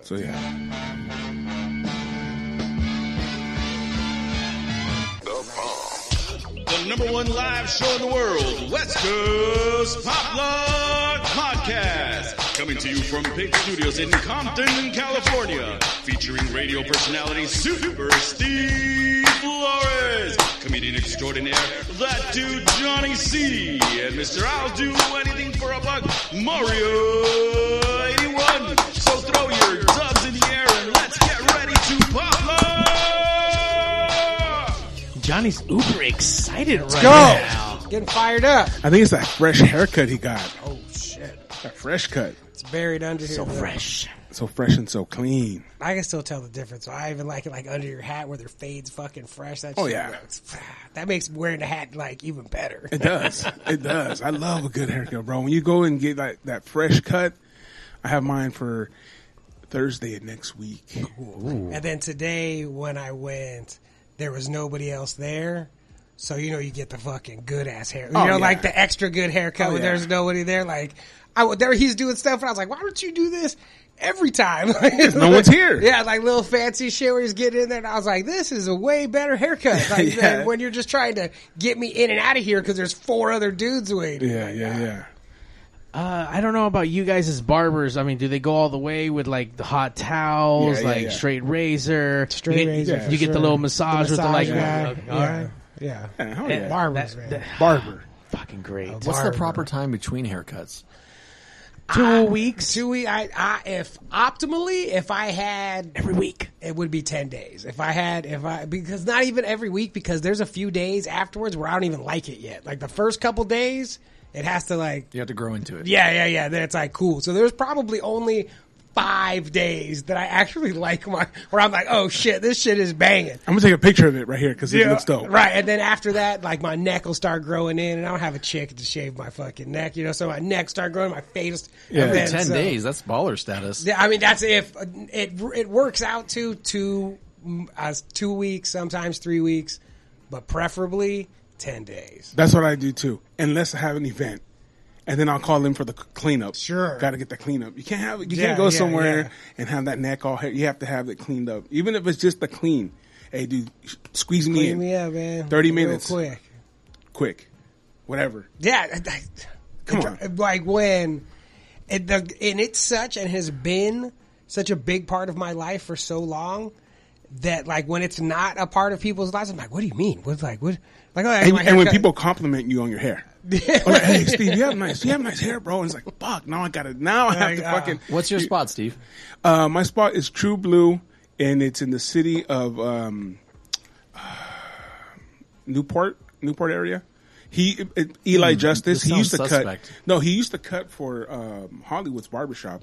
So yeah. The number one live show in the world, West Coast Pop Lock Podcast. Coming to you from Pig Studios in Compton, California. Featuring radio personality Super Steve Flores. Comedian extraordinaire, that dude Johnny C. And Mr. I'll do anything for a buck, Mario get ready to pop lock. Johnny's uber excited right Go! now. Getting fired up. I think it's that fresh haircut he got. Oh shit! That fresh cut. It's buried under here. So though. fresh. So fresh and so clean. I can still tell the difference. I even like it like under your hat where their fades fucking fresh. That Oh, yeah. looks- that makes wearing the hat like even better. It does. it does. I love a good haircut, bro. When you go and get like that fresh cut, I have mine for Thursday of next week. And then today when I went, there was nobody else there. So you know you get the fucking good ass hair. You Oh, know, yeah. like the extra good haircut Oh, when yeah. there's nobody there. Like I w- there he's doing stuff and I was like, why don't you do this every time? no one's here. Yeah, like little fancy shit where he's getting in there, and I was like, "This is a way better haircut." Like Yeah. than when you're just trying to get me in and out of here because there's four other dudes waiting. Yeah, yeah, yeah. Uh, I don't know about you guys as barbers. I mean, do they go all the way with like the hot towels, Yeah, yeah, like yeah. straight razor? Straight you get, razor, You for get the sure. little massage, with the like. guy. Okay, yeah. all right. yeah. Yeah, hell yeah. Barbers, that- man. that- Barber. fucking great. What's the Barber. proper time between haircuts? Two weeks Two weeks. I, I, if optimally, if I had every week. it would be 10 days. If I had, if I, because not even every week, because there's a few days afterwards where I don't even like it yet. Like the first couple days, it has to like, You have to grow into it. yeah, yeah, yeah. Then it's like cool. So there's probably only five days that I actually like my, where I'm like, oh shit, this shit is banging. I'm gonna take a picture of it right here because it Yeah, looks dope. Right. And then after that, like my neck will start growing in and I don't have a chick to shave my fucking neck, you know, so my neck start growing, my face. Yeah. then, Ten so- days. That's baller status. Yeah, I mean that's if it it works out to two mm, as two weeks, sometimes three weeks, but preferably ten days. That's what I do too. Unless I have an event. And then I'll call in for the cleanup. Sure. Got to get the cleanup. You can't have you Yeah, can't go yeah, somewhere yeah. and have that neck all hair. You have to have it cleaned up. Even if it's just the clean. Hey dude, squeeze me in. me up, man. 30 Real minutes. quick. Quick. Whatever. Yeah, I- I- Come on. like when it, the, and it's such and has been such a big part of my life for so long that like when it's not a part of people's lives, I'm like, what do you mean? What's like what? Like, oh, And, and when people compliment you on your hair. I'm like, hey Steve, you have nice you have nice hair, bro. And it's like, fuck, now I gotta now I have Like, to uh, fucking What's your spot, Steve? Uh, my spot is True Blue, and it's in the city of um, Newport, Newport area. He it, Eli Justice. He used to sounds cut. No, he used to cut for um, Hollywood's barbershop,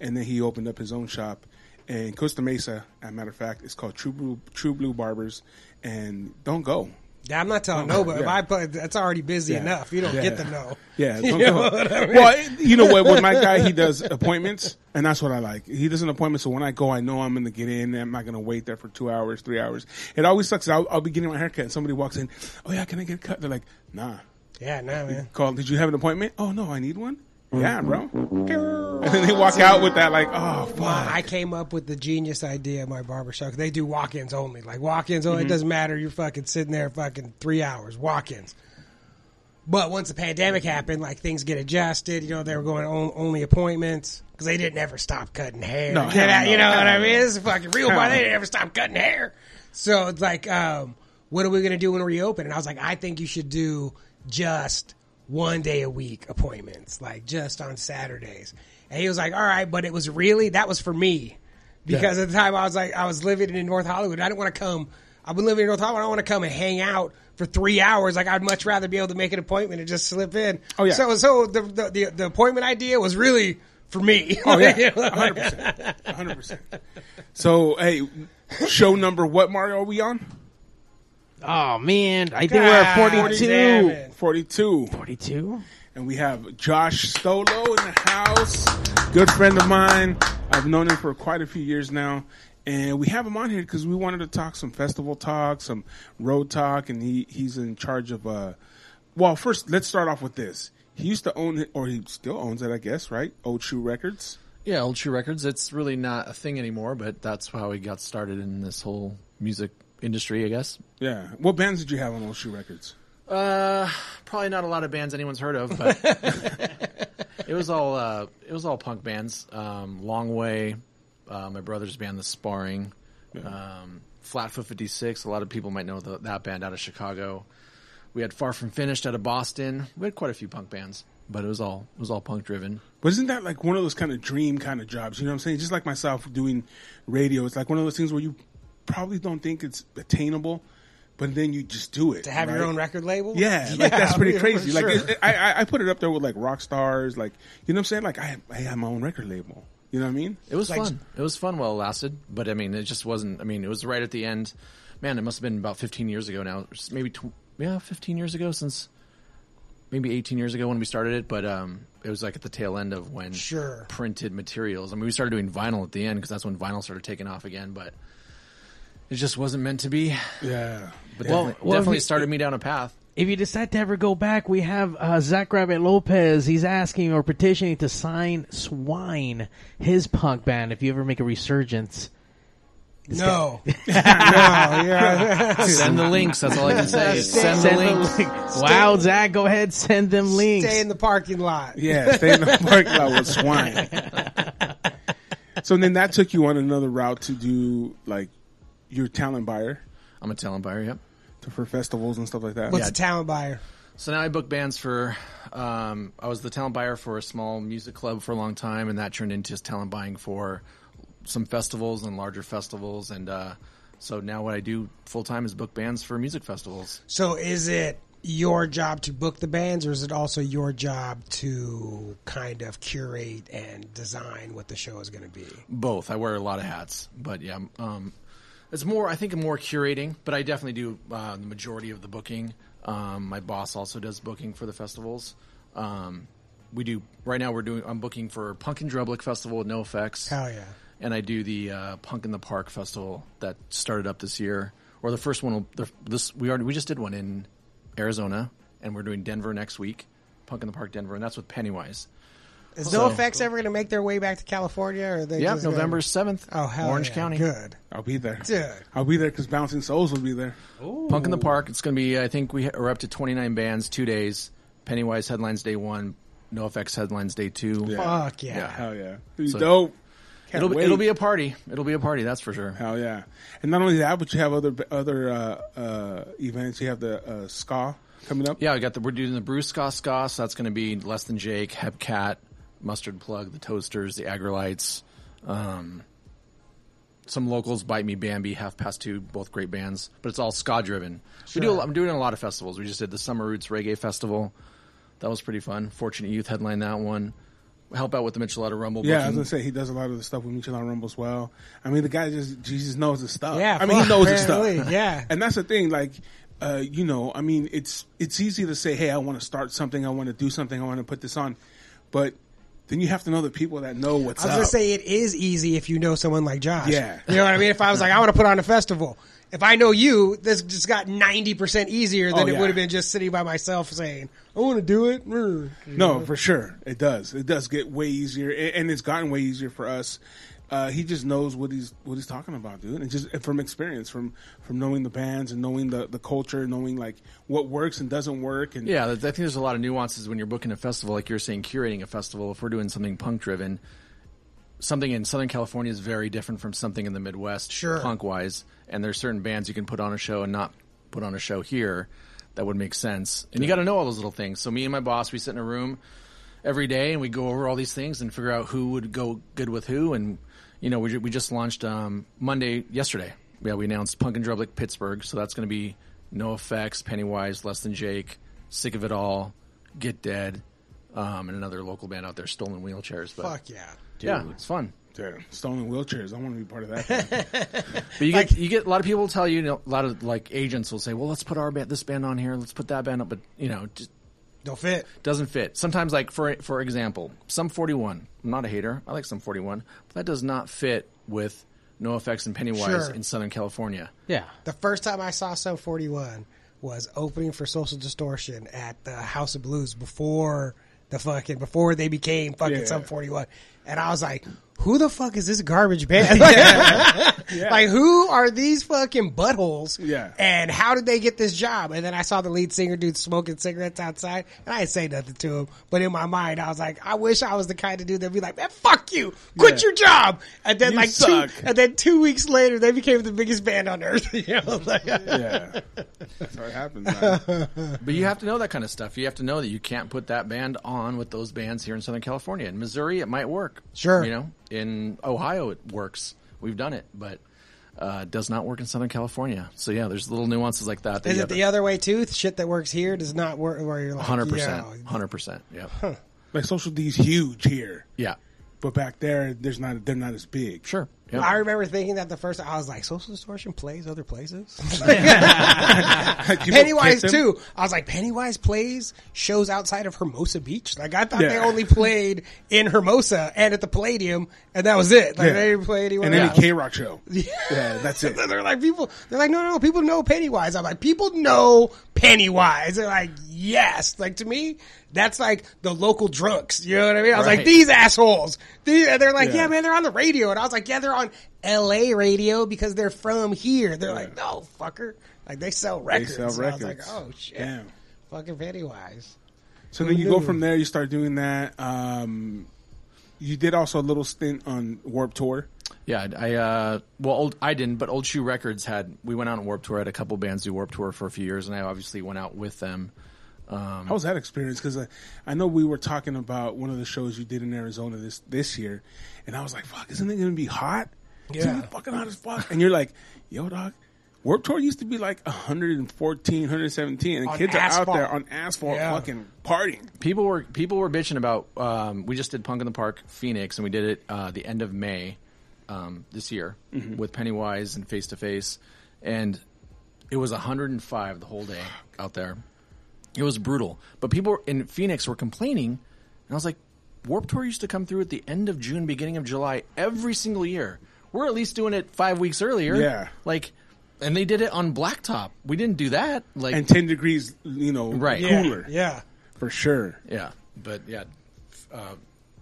and then he opened up his own shop in Costa Mesa. As a matter of fact, it's called True Blue True Blue Barbers, and don't go. Yeah, I'm not telling no, but if I put that's already busy Yeah. enough. You don't Yeah. get the no. Yeah, You know what I mean? Well, you know what? With my guy, he does appointments, and that's what I like. He does an appointment, so when I go, I know I'm going to get in. I'm not going to wait there for two hours, three hours. It always sucks. I'll, I'll be getting my haircut, and somebody walks in. Oh yeah, can I get a cut? They're like, Nah. Yeah, nah, man. Call. Did you have an appointment? Oh no, I need one. Yeah, bro. And then they walk out with that, like, oh fuck. Well, I came up with the genius idea at my barbershop. They do walk-ins only. Like walk-ins Mm-hmm. only. It doesn't matter. You're fucking sitting there fucking three hours. Walk-ins. But once the pandemic happened, like things get adjusted. You know, they were going on, only appointments because they didn't ever stop cutting hair. No, you, hell know, no, you know what I mean? no. It's fucking real, Hell but they no. didn't ever stop cutting hair. So it's like, um, what are we going to do when we reopen? And I was like, I think you should do just one day a week appointments, like just on Saturdays. And he was like, all right, but it was really, that was for me. Because at the time I was like, I was living in North Hollywood. I didn't want to come, I've been living in North Hollywood. I don't want to come and hang out for three hours. Like I'd much rather be able to make an appointment and just slip in. Oh, yeah. So, so the, the, the, the appointment idea was really for me. Oh yeah, hundred percent, hundred percent. So hey, show number what Mario are we on? Oh man, I think God we're at damn 42. it. Forty-two, 42? and we have Josh Stolo in the house. Good friend of mine. I've known him for quite a few years now, and we have him on here because we wanted to talk some festival talk, some road talk, and he he's in charge of. uh Well, first let's start off with this. He used to own it, or he still owns it, I guess, right? Old Shoe Records. Yeah, Old Shoe Records. It's really not a thing anymore, but that's how we got started in this whole music industry, I guess. Yeah. What bands did you have on Old Shoe Records? Uh, probably not a lot of bands anyone's heard of, but it was all uh, it was all punk bands. Um, Long Way, uh, my brother's band, The Sparring, um, Flatfoot Fifty Six. A lot of people might know the, that band out of Chicago. We had Far From Finished out of Boston. We had quite a few punk bands, but it was all it was all punk driven. But isn't that like one of those kind of dream kind of jobs? You know what I'm saying? Just like myself doing radio, it's like one of those things where you probably don't think it's attainable, but then you just do it. To have your own record label? Yeah, like that's pretty yeah, crazy. for Like sure. it, I, I, I put it up there with like rock stars, like you know what I'm saying. Like I, I have my own record label. You know what I mean? It was Like- fun. It was fun while it lasted, but I mean, it just wasn't. I mean, it was right at the end. Man, it must have been about 15 years ago now. Maybe tw- yeah, 15 years ago since maybe 18 years ago when we started it. But um, it was like at the tail end of when Sure. printed materials. I mean, we started doing vinyl at the end because that's when vinyl started taking off again. But it just wasn't meant to be. Yeah. But Well- definitely, well, definitely he- started me down a path. If you decide to ever go back, we have uh, Zach Rabbit Lopez. He's asking or petitioning to sign Swine, his punk band. If you ever make a resurgence, No. no, yeah. Send the links. That's all I can say. is Send the Send links. link. Wow, Zach, go ahead, send them links. Stay in the parking lot. Yeah, stay in the parking lot with swine. so then that took you on another route to do like your talent buyer I'm a talent buyer. Yep. to, for festivals and stuff like that. What's a talent buyer? So now I book bands for. Um, I was the talent buyer for a small music club for a long time, and that turned into just talent buying for some festivals and larger festivals. And uh, so now what I do full time is book bands for music festivals. So is it your job to book the bands or is it also your job to kind of curate and design what the show is going to be? Both. I wear a lot of hats, but yeah, um, it's more. I think more curating, but I definitely do uh, the majority of the booking. Um, my boss also does booking for the festivals. Um, we do right now. We're doing. I'm booking for Punk in Drublic Festival with NOFX. Hell yeah. and I do the uh, Punk in the Park festival that started up this year, or the first one. The, this we already we just did one in Arizona, and we're doing Denver next week. Punk in the Park Denver, and that's with Pennywise. Is So- NOFX ever going to make their way back to California? Or are they Yeah, just gonna- November seventh. Oh, hell Orange yeah. County. Good. I'll be there. Dude. I'll be there because Bouncing Souls will be there. Punk in the Park. It's going to be. I think we are up to twenty nine bands, two days. Pennywise headlines day one. NOFX headlines day two. Yeah. Fuck yeah. Yeah. Hell yeah, It'll be So- dope. It'll be, it'll be a party. It'll be a party. That's for sure. Hell yeah! And not only that, but you have other other uh, uh, events. You have the uh, ska coming up. Yeah, I got the. We're doing the Bruce Ska Ska. So that's going to be Less Than Jake, Hepcat, Mustard Plug, the Toasters, the Aggrolites. Um, some locals, Bite Me Bambi, Half Past Two, both great bands, but it's all ska driven. We do. a- I'm doing a lot of festivals. We just did the Summer Roots Reggae Festival. That was pretty fun. Fortunate Youth headlined that one. Help out with the Michelada Rumble. Yeah, I was gonna say he does a lot of the stuff with Michelada Rumble as well. I mean, the guy just Jesus knows his stuff. Yeah, I mean, he knows his stuff. yeah. and that's the thing. Like, uh, you know, I mean, it's it's easy to say, hey, I want to start something, I want to do something, I want to put this on, but then you have to know the people that know what's up. I was going to say it is easy if you know someone like Josh. Yeah. You know what I mean? If I was like, I want to put on a festival. If I know you, this just got 90% easier than Oh, it would have been just sitting by myself saying, I want to do it. No, for sure, it does. It does get way easier, and it's gotten way easier for us. Uh, he just knows what he's what he's talking about, dude, and just from experience, from from knowing the bands and knowing the the culture, knowing like what works and doesn't work, and Yeah, I think there's a lot of nuances when you're booking a festival, like you're saying, curating a festival. If we're doing something punk driven, something in Southern California is very different from something in the Midwest, Sure. punk wise. And there's certain bands you can put on a show and not put on a show here that would make sense. And you got to know all those little things. So me and my boss, we sit in a room every day and we go over all these things and figure out who would go good with who. And you know, we we just launched um, Monday yesterday. Yeah, we announced Punk in Drublic Pittsburgh, so that's going to be NOFX, Pennywise, Less Than Jake, Sick of It All, Get Dead, um, and another local band out there, Stolen Wheelchairs. But Fuck yeah. yeah, it's fun. Dude, stolen wheelchairs. I want to be part of that. But you get you get a lot of people will tell you, you know, a lot of like agents will say, "Well, let's put our band, this band on here, let's put that band up," but you know, just Don't fit. doesn't fit. Sometimes, like for for example, Sum forty one. I'm not a hater. I like Sum forty one, but that does not fit with NOFX and Pennywise Sure. in Southern California. Yeah. The first time I saw Sum 41 was opening for Social Distortion at the House of Blues before the fucking, before they became fucking Yeah. Sum 41. And I was like, who the fuck is this garbage band? Like, who are these fucking buttholes? Yeah. And how did they get this job? And then I saw the lead singer dude smoking cigarettes outside, and I didn't say nothing to him. But in my mind, I was like, I wish I was the kind of dude that'd be like, man, fuck you, quit Yeah. your job. And then You like suck. two, and then two weeks later, they became the biggest band on earth. you know, like, Yeah, that's how it happens. Man. But you have to know that kind of stuff. You have to know that you can't put that band on with those bands here in Southern California. In Missouri, it might work. Sure. You know, in Ohio, it works. We've done it, but uh, it does not work in Southern California. So yeah, there's little nuances like that. that Is it have to- the other way too? Shit that works here does not work where you're like, Hundred percent, hundred percent. Yeah, Like Social D's huge here, yeah, but back there, there's not. They're not as big. sure. Yeah. I remember thinking that the first I was like, Social Distortion plays other places. Pennywise too. I was like, Pennywise plays shows outside of Hermosa Beach. Like I thought they only played in Hermosa and at the Palladium, and that was it. Like Yeah. they didn't play anywhere And any. KROQ show. Yeah, that's it. they're like people. They're like, no, no, no. People know Pennywise. I'm like, people know Pennywise. They're like, yes. Like to me, that's like the local drunks. You know what I mean? I was like, these assholes. These, and they're like, yeah. Yeah. man, they're on the radio. And I was like, yeah, they're on L.A. radio because they're from here. They're like, no, fucker. Like they sell They records. sell And I was like, oh shit, Damn. fucking Pennywise. So Who then you go from there. You start doing that. Um, you did also a little stint on Warped Tour. Yeah, I uh, well, old, I didn't, but Old Shoe Records had. We went out on Warped Tour. I had a couple bands do Warped Tour for a few years, and I obviously went out with them. How was that experience? Because I, I know we were talking about one of the shows you did in Arizona this this year, and I was like, "Fuck, isn't it going to be hot? It's gonna Yeah. be fucking hot as fuck." And you're like, "Yo, dog." Warped Tour used to be like 114, 117, and On kids are out there on asphalt Yeah. fucking partying. People were people were bitching about. Um, we just did Punk in the Park Phoenix, and we did it uh, the end of May um, this year with Pennywise and Face to Face, and it was 105 the whole day out there. It was brutal, but people in Phoenix were complaining, and I was like, Warped Tour used to come through at the end of June, beginning of July every single year. We're at least doing it five weeks earlier. Yeah. like, and they did it on Blacktop. We didn't do that. Like, And 10 degrees, you know, Right. cooler Yeah. for sure. Yeah, but yeah, uh,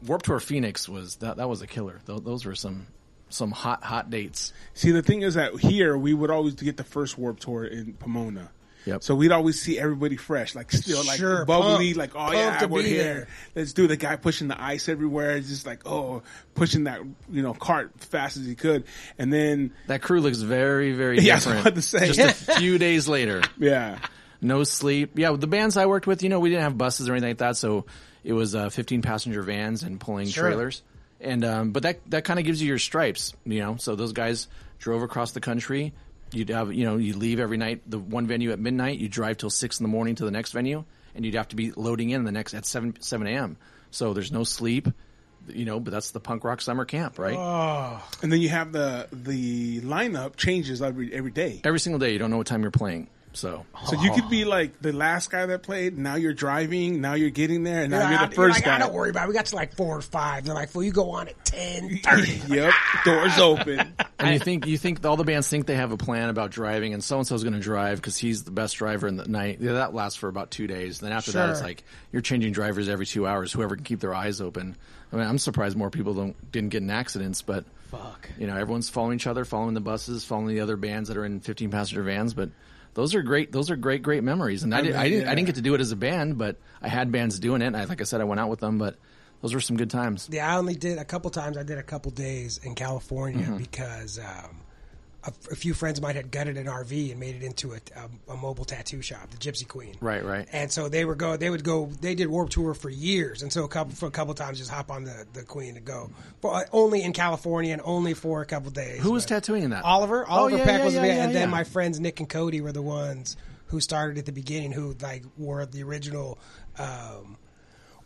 Warped Tour Phoenix was that that was a killer. Those, those were some some hot hot dates. See, the thing is that here we would always get the first Warped Tour in Pomona. Yep. So we'd always see everybody fresh, like still like Sure, bubbly, pumped. like oh Pumped yeah, we're be here. there. Let's do the guy pushing the ice everywhere. Just like oh, pushing that you know cart fast as he could, and then That crew looks very very Yeah, I was different. about to say. Just a few days later, yeah, no sleep. Yeah, the bands I worked with, you know, we didn't have buses or anything like that, so it was uh, 15 passenger vans and pulling Sure. trailers. And um, but that that kind of gives you your stripes, you know. So those guys drove across the country. You'd have you know you leave every night the one venue at midnight. You drive till six in the morning to the next venue, and you'd have to be loading in the next at seven seven a.m. So there's no sleep, you know. But that's the punk rock summer camp, right? Ah. and then you have the the lineup changes every every day. Every single day, you don't know what time you're playing. So So you could be like the last guy that played. Now you're driving. Now you're getting there, and now You're you're like, the you're first like, guy. I don't worry about it. We got to like four or five. They're like, well, you go on at 10, 30. yep, doors open. And you think you think all the bands think they have a plan about driving, and so and so's going to drive because he's the best driver in the night. Yeah, that lasts for about two days. Then after that, it's like you're changing drivers every two hours. Whoever can keep their eyes open. I mean, I'm surprised more people don't didn't get in accidents, but Fuck. you know, everyone's following each other, following the buses, following the other bands that are in 15 passenger vans. But those are great. Those are great, great memories. And I, did, I didn't, I didn't get to do it as a band, but I had bands doing it. And I, like I said, I went out with them, but those were some good times. Yeah, I only did a couple times. I did a couple days in California Mm-hmm. because um, a, a few friends of mine had gutted an RV and made it into a, a, a mobile tattoo shop, the Gypsy Queen. Right, right. And so they were go. They would go. They did Warped Tour for years, and so a couple for a couple times just hop on the, the Queen to go for uh, only in California and only for a couple days. Who was But tattooing in that? Oliver. Oh, Oliver yeah, Peck yeah, was, yeah, the yeah, and then my friends Nick and Cody were the ones who started at the beginning, who like were the original. Um,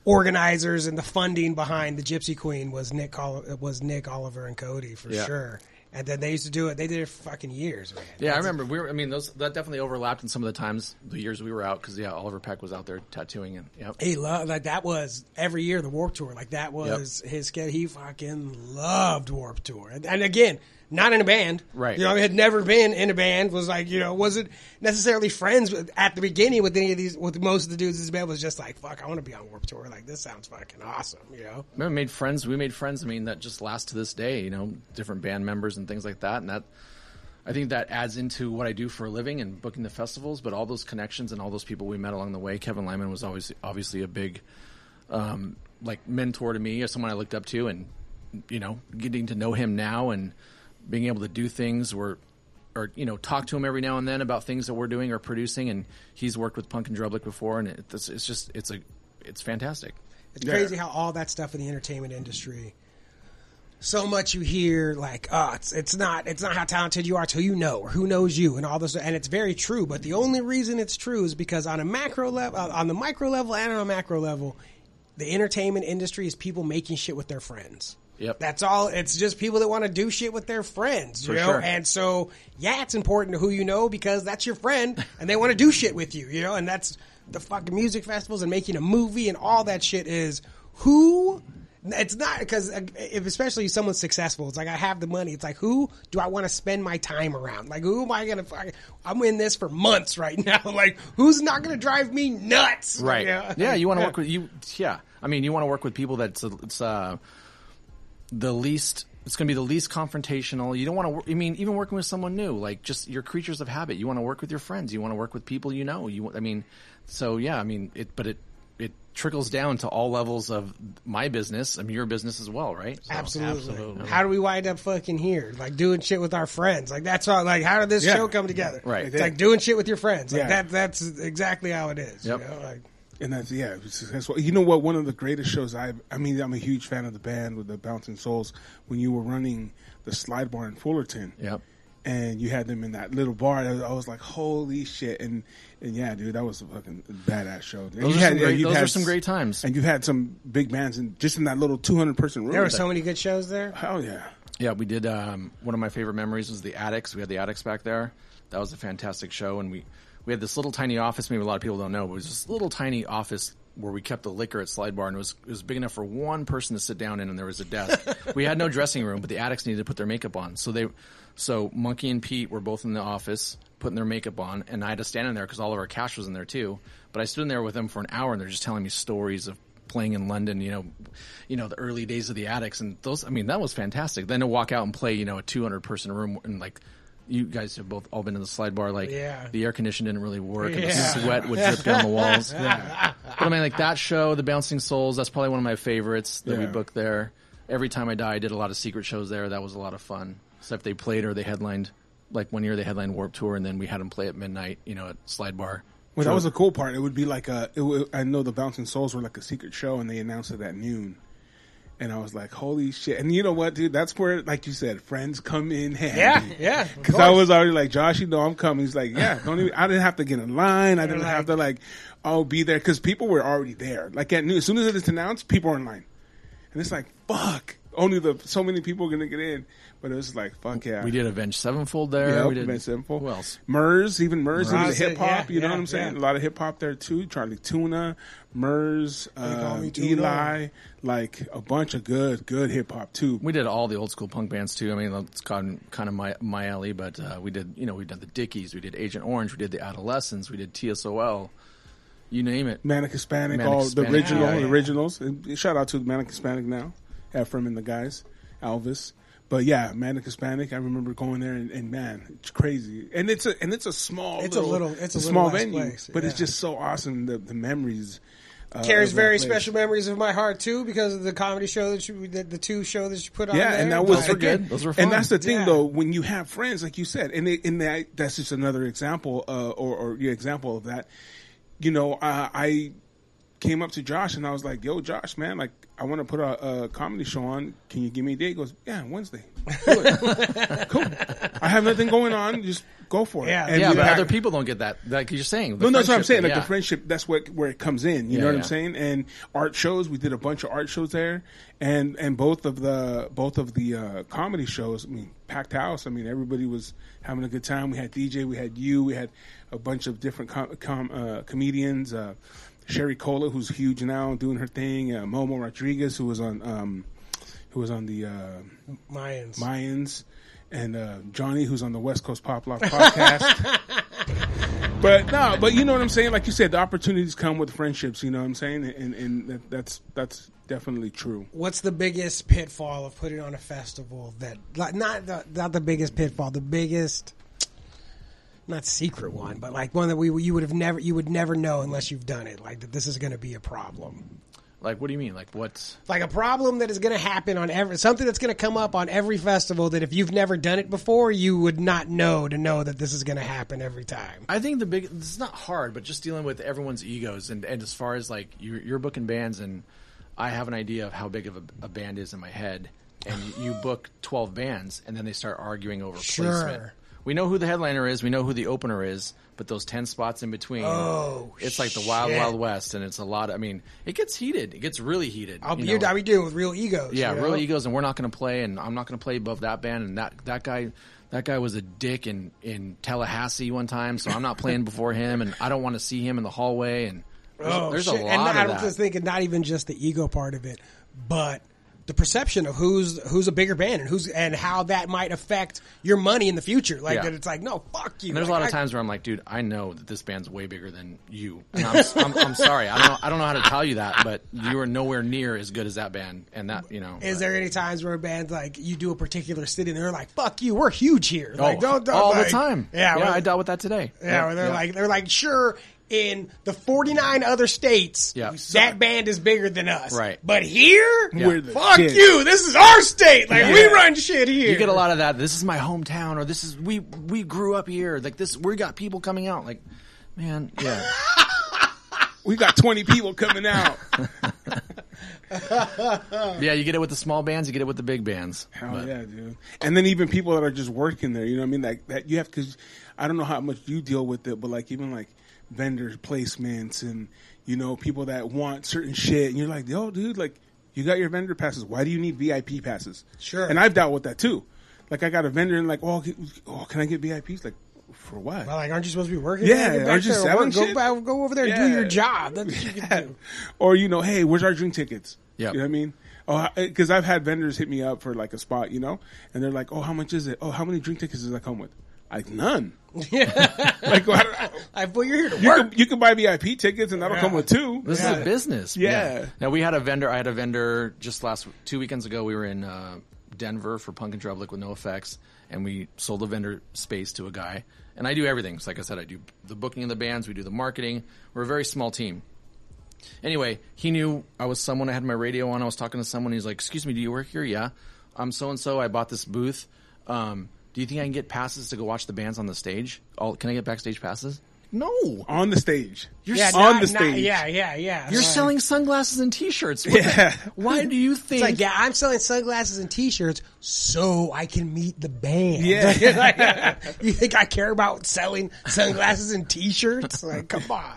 organizers and the funding behind the Gypsy Queen was Nick was Nick Oliver and Cody for sure. And then they used to do it. They did it for fucking years, man. Yeah, I remember. We were. I mean, those that definitely overlapped in some of the times, the years we were out, because yeah, Oliver Peck was out there tattooing, and yep. He loved like that was every year the Warped Tour. Like that was his kid. He fucking loved Warped Tour. And, and again, not in a band, Right. You know, I had never been in a band. Was like you know, wasn't necessarily friends with, at the beginning with any of these. With most of the dudes in this band was just like, fuck, I want to be on Warped Tour. Like this sounds fucking awesome. You know. We made friends. We made friends. I mean, that just last to this day. You know, different band members and things like that. And that, I think that adds into what I do for a living and booking the festivals. But all those connections and all those people we met along the way. Kevin Lyman was always obviously a big, um, like mentor to me, or someone I looked up to, and you know, getting to know him now and being able to do things where. Or you know, talk to him every now and then about things that we're doing or producing, and he's worked with Punk in Drublic before, and it, it's, it's just it's a it's fantastic. It's Yeah. crazy how all that stuff in the entertainment industry. So much you hear like, oh, it's it's not it's not how talented you are, till you know or who knows you, and all this, and it's very true. But the only reason it's true is because on a macro level, uh, on the micro level, and on a macro level, the entertainment industry is people making shit with their friends. Yep. That's all. It's just people that want to do shit with their friends, you For know. sure. And so, yeah, it's important to who you know because that's your friend, and they want to do shit with you, you know. And that's the fucking music festivals and making a movie and all that shit is who. It's not because especially if especially someone's successful, it's like I have the money. It's like who do I want to spend my time around? Like who am I gonna? fuck- I'm in this for months right now. Like who's not gonna drive me nuts? right Yeah. yeah, you want to work with you yeah i mean you want to work with people that's it's uh the least it's going to be the least confrontational you don't want to i mean even working with someone new like just your creatures of habit you want to work with your friends you want to work with people you know you want- i mean so yeah i mean it but it it trickles down to all levels of my business and your business as well right So- Absolutely. How do we wind up fucking here? Like doing shit with our friends. Like that's all. Like how did this Yeah. show come together? Right. It's like doing shit with your friends. Like Yeah. that. That's exactly how it is. Yep. You know? like, And that's yeah, it's successful. You know what? One of the greatest shows I I mean, I'm a huge fan of the band with the Bouncing Souls. When you were running the Slide Bar in Fullerton, Yep. and you had them in that little bar, I was, I was like, holy shit! And and yeah, dude, that was a fucking badass show. And Those you are some great- you've those are had some great times. and you've had some big bands, and just in that little 200 person room. there were so many good shows there. hell yeah. Yeah, we did. Um, one of my favorite memories was the Adicts. We had the Adicts back there. That was a fantastic show, and we we had this little tiny office. Maybe a lot of people don't know, but it was this little tiny office where we kept the liquor at Slide Bar, and it was it was big enough for one person to sit down in, and there was a desk. we had no dressing room, but the Adicts needed to put their makeup on, so they so Monkey and Pete were both in the office putting their makeup on, and I had to stand in there because all of our cash was in there too. But I stood in there with them for an hour, and they're just telling me stories of playing in London, you know, you know the early days of the Adicts, and those. I mean, that was fantastic. Then to walk out and play, you know, a 200 person room, and like you guys have both all been in the slide bar, like Yeah. the air conditioning didn't really work, and the Yeah. sweat would drip down the walls. But I mean, like that show, the Bouncing Souls, that's probably one of my favorites that we booked there. Every time I die, I did a lot of secret shows there. That was a lot of fun. Except they played or they headlined. Like one year they headlined Warped Tour, and then we had them play at midnight, you know, at Slide Bar. Well, that was the cool part. It would be like a. It would, I know the Bouncing Souls were like a secret show, and they announced it at noon. And I was like, "Holy shit!" And you know what, dude? That's where, like you said, friends come in handy. Yeah, yeah. Because I was already like, Josh, you know I'm coming. He's like, yeah, don't even. I didn't have to get in line. I didn't like- have to like, oh, be there because people were already there. Like at noon, as soon as it's announced, people are in line, and it's like, fuck. Only the so many people are gonna get in, but it was like, fuck yeah. We did Avenged Sevenfold there. Yeah, we did Event Simple. Who else? Murs, even Murs, Murs. into hip hop. Yeah, you know yeah, what I'm saying? yeah. A lot of hip hop there too. Chali 2na, Murs, call uh. Eli, like a bunch of good, good hip hop too. We did all the old school punk bands too. I mean, it's kind of, kind of my my alley, but uh, we did, you know, we did the Dickies, we did Agent Orange, we did the Adolescents, we did TSOL, you name it. Manic Hispanic, Manic all Hispanic, the original, yeah, yeah. the originals. And shout out to Manic Hispanic now, Ephraim and the guys, Elvis. But yeah, Manic Hispanic. I remember going there, and, and man, it's crazy. And it's a and it's a small, It's a little- it's a small little-ass venue, place, but it's just so awesome. The the memories uh, carries of very place. special memories of my heart too because of the comedy show that you the, the two show that you put on Yeah, there. and that was Those were again, good. Those were And that's the thing, Yeah. though, when you have friends, like you said, and it, and that that's just another example, uh, or or your example of that. You know, uh, I came up to Josh and I was like, "Yo, Josh, man, like I want to put a, a comedy show on. Can you give me a date?" He goes, "Yeah, Wednesday. Do it. cool. I have nothing going on. Just go for it." Yeah. And yeah, but had- other people don't get that. Like you're saying. no, no, that's what I'm saying. Like yeah. the friendship, that's what where it comes in. You Yeah, know what yeah. I'm saying? And art shows, we did a bunch of art shows there, and and both of the both of the uh, comedy shows. I mean, packed house. I mean, everybody was having a good time. We had DJ, we had you, we had a bunch of different com- com- uh, comedians. Uh, Sherry Cola, who's huge now, doing her thing. Uh, Momo Rodriguez, who was on um, who was on the. Uh, Mayans. Mayans, and uh, Johnny, who's on the West Coast Pop Lock podcast. but no, but you know what I'm saying. Like you said, the opportunities come with friendships. You know what I'm saying, and and that, that's that's definitely true. What's the biggest pitfall of putting on a festival that like not the, not the biggest pitfall, the biggest not secret one, but like one that we you would have never you would never know unless you've done it. Like that this is going to be a problem. Like, what do you mean? Like, what's Like a problem that is going to happen on every something that's going to come up on every festival that if you've never done it before, you would not know to know that this is going to happen every time. I think the big it's not hard, but just dealing with everyone's egos and, and as far as like you're, you're booking bands and I have an idea of how big of a, a band is in my head, and you, you book twelve bands and then they start arguing over Sure. placement. We know who the headliner is, we know who the opener is, but those ten spots in between, Oh, it's like the wild shit. wild west, and it's a lot. I mean, it gets heated. It gets really heated. I'll be you know? I'll be dealing with real egos. Yeah, you know? real egos, and we're not going to play, and I'm not going to play above that band, and that that guy, that guy was a dick in in Tallahassee one time, so I'm not playing before him, and I don't want to see him in the hallway, and there's, Oh, there's shit. a lot and of I'm that. just thinking not even just the ego part of it, but the perception of who's who's a bigger band and who's and how that might affect your money in the future. Like Yeah. that, it's like no, fuck you. And there's a lot of I- times where I'm like, dude, I know that this band's way bigger than you. And I'm, I'm, I'm sorry, I don't know, I don't know how to tell you that, but you are nowhere near as good as that band, and that you know. Is there any times where a band's like you do a particular city and they're like, "Fuck you, we're huge here." Like, oh, don't, don't, all like- the time. Yeah, yeah, I dealt with that today. yeah. Where they're like, they're like, sure. In the 49 other states, Yeah. that band is bigger than us. Right. But here, We're fuck shit. you. This is our state. Like, we run shit here. You get a lot of that. This is my hometown, or this is we we grew up here. Like this, we got people coming out. Like, man, yeah. We got 20 people coming out. Yeah, you get it with the small bands, you get it with the big bands. Hell But- yeah, dude. And then even people that are just working there, you know what I mean? Like that you have because I don't know how much you deal with it, but like even like vendor placements and you know people that want certain shit, and you're like, yo, dude, like you got your vendor passes. Why do you need VIP passes? Sure. And I've dealt with that too. Like I got a vendor and like, oh, oh can I get VIPs? Like for what? Well, like, aren't you supposed to be working? Yeah, there? Get aren't you selling go, shit? back- go over there and Yeah. do your job. That's what you can do. or you know, hey, where's our drink tickets? Yeah, You know what I mean? Oh, because I've had vendors hit me up for like a spot, you know, and they're like, "Oh, how much is it? Oh, how many drink tickets does that come with?" Like none. like well, I don't- I well, you're here to you work. can, you can buy VIP tickets and that'll come with two. This is a business. Yeah. Now we had a vendor. I had a vendor just last two weekends ago. We were in uh, Denver for Punk in Drublic with NOFX, and we sold a vendor space to a guy. And I do everything. So like I said, I do the booking of the bands. We do the marketing. We're a very small team. Anyway, he knew I was someone. I had my radio on. I was talking to someone. He's like, "Excuse me, do you work here?" Yeah, I'm so and so. I bought this booth. Um, do you think I can get passes to go watch the bands on the stage? All, can I get backstage passes? No. on the stage. You're yeah, s- on not- the not- stage. yeah, yeah, yeah. You're Like- selling sunglasses and T-shirts. What the- Yeah. why do you think? It's like, yeah, I'm selling sunglasses and T-shirts so I can meet the band. Yeah. You think I care about selling sunglasses and T-shirts? Like, come on.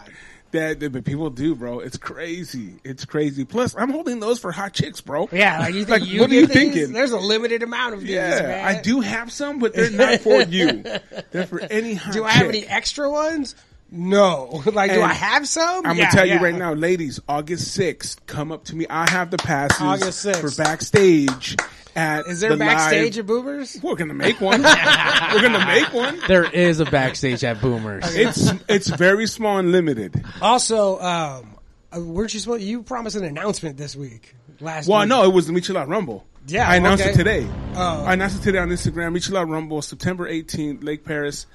That, that- but people do, bro. It's crazy. It's crazy. Plus, I'm holding those for hot chicks, bro. Yeah, like you think Like, you what are you these? thinking? There's a limited amount of these. Yeah, man. I do have some, but they're not for you. They're for any hot Do I have any extra ones? No. Like, do I have some? I'm Yeah, gonna tell yeah. you right now, ladies. August 6th, come up to me. I have the passes August 6th. for backstage. At Is there the backstage live- at Boomers? We're gonna make one. We're gonna make one. There is a backstage at Boomers. It's it's very small and limited. Also, um, uh, weren't you supposed? You promised an announcement this week. Last. Well, week. no, it was the Michelada Rumble. Yeah, I announced okay. it today. Oh. I announced it today on Instagram. Michelada Rumble, September 18th, Lake Perris.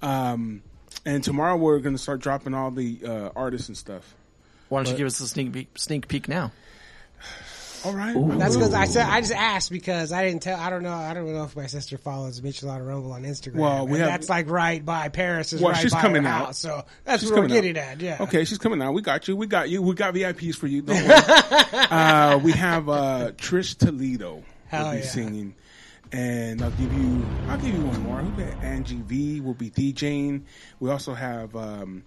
Um, and tomorrow we're gonna start dropping all the uh, artists and stuff. Why don't you give us a sneak peek, sneak peek now? All right. That's because I said I just asked because I didn't tell. I don't know. I don't know if my sister follows Michelada Rumble on Instagram. Well, we have- that's like right by Perris. Is Well, right she's by coming out. house, so that's She's what we're coming out. getting at. Yeah. Okay, she's coming out. We got you. We got you. We got VIPs for you. Don't worry. uh, we have uh, Trish Toledo Hell will be yeah. singing, and I'll give you. I'll give you one more. Who got- Angie V will be DJing. We also have. Um,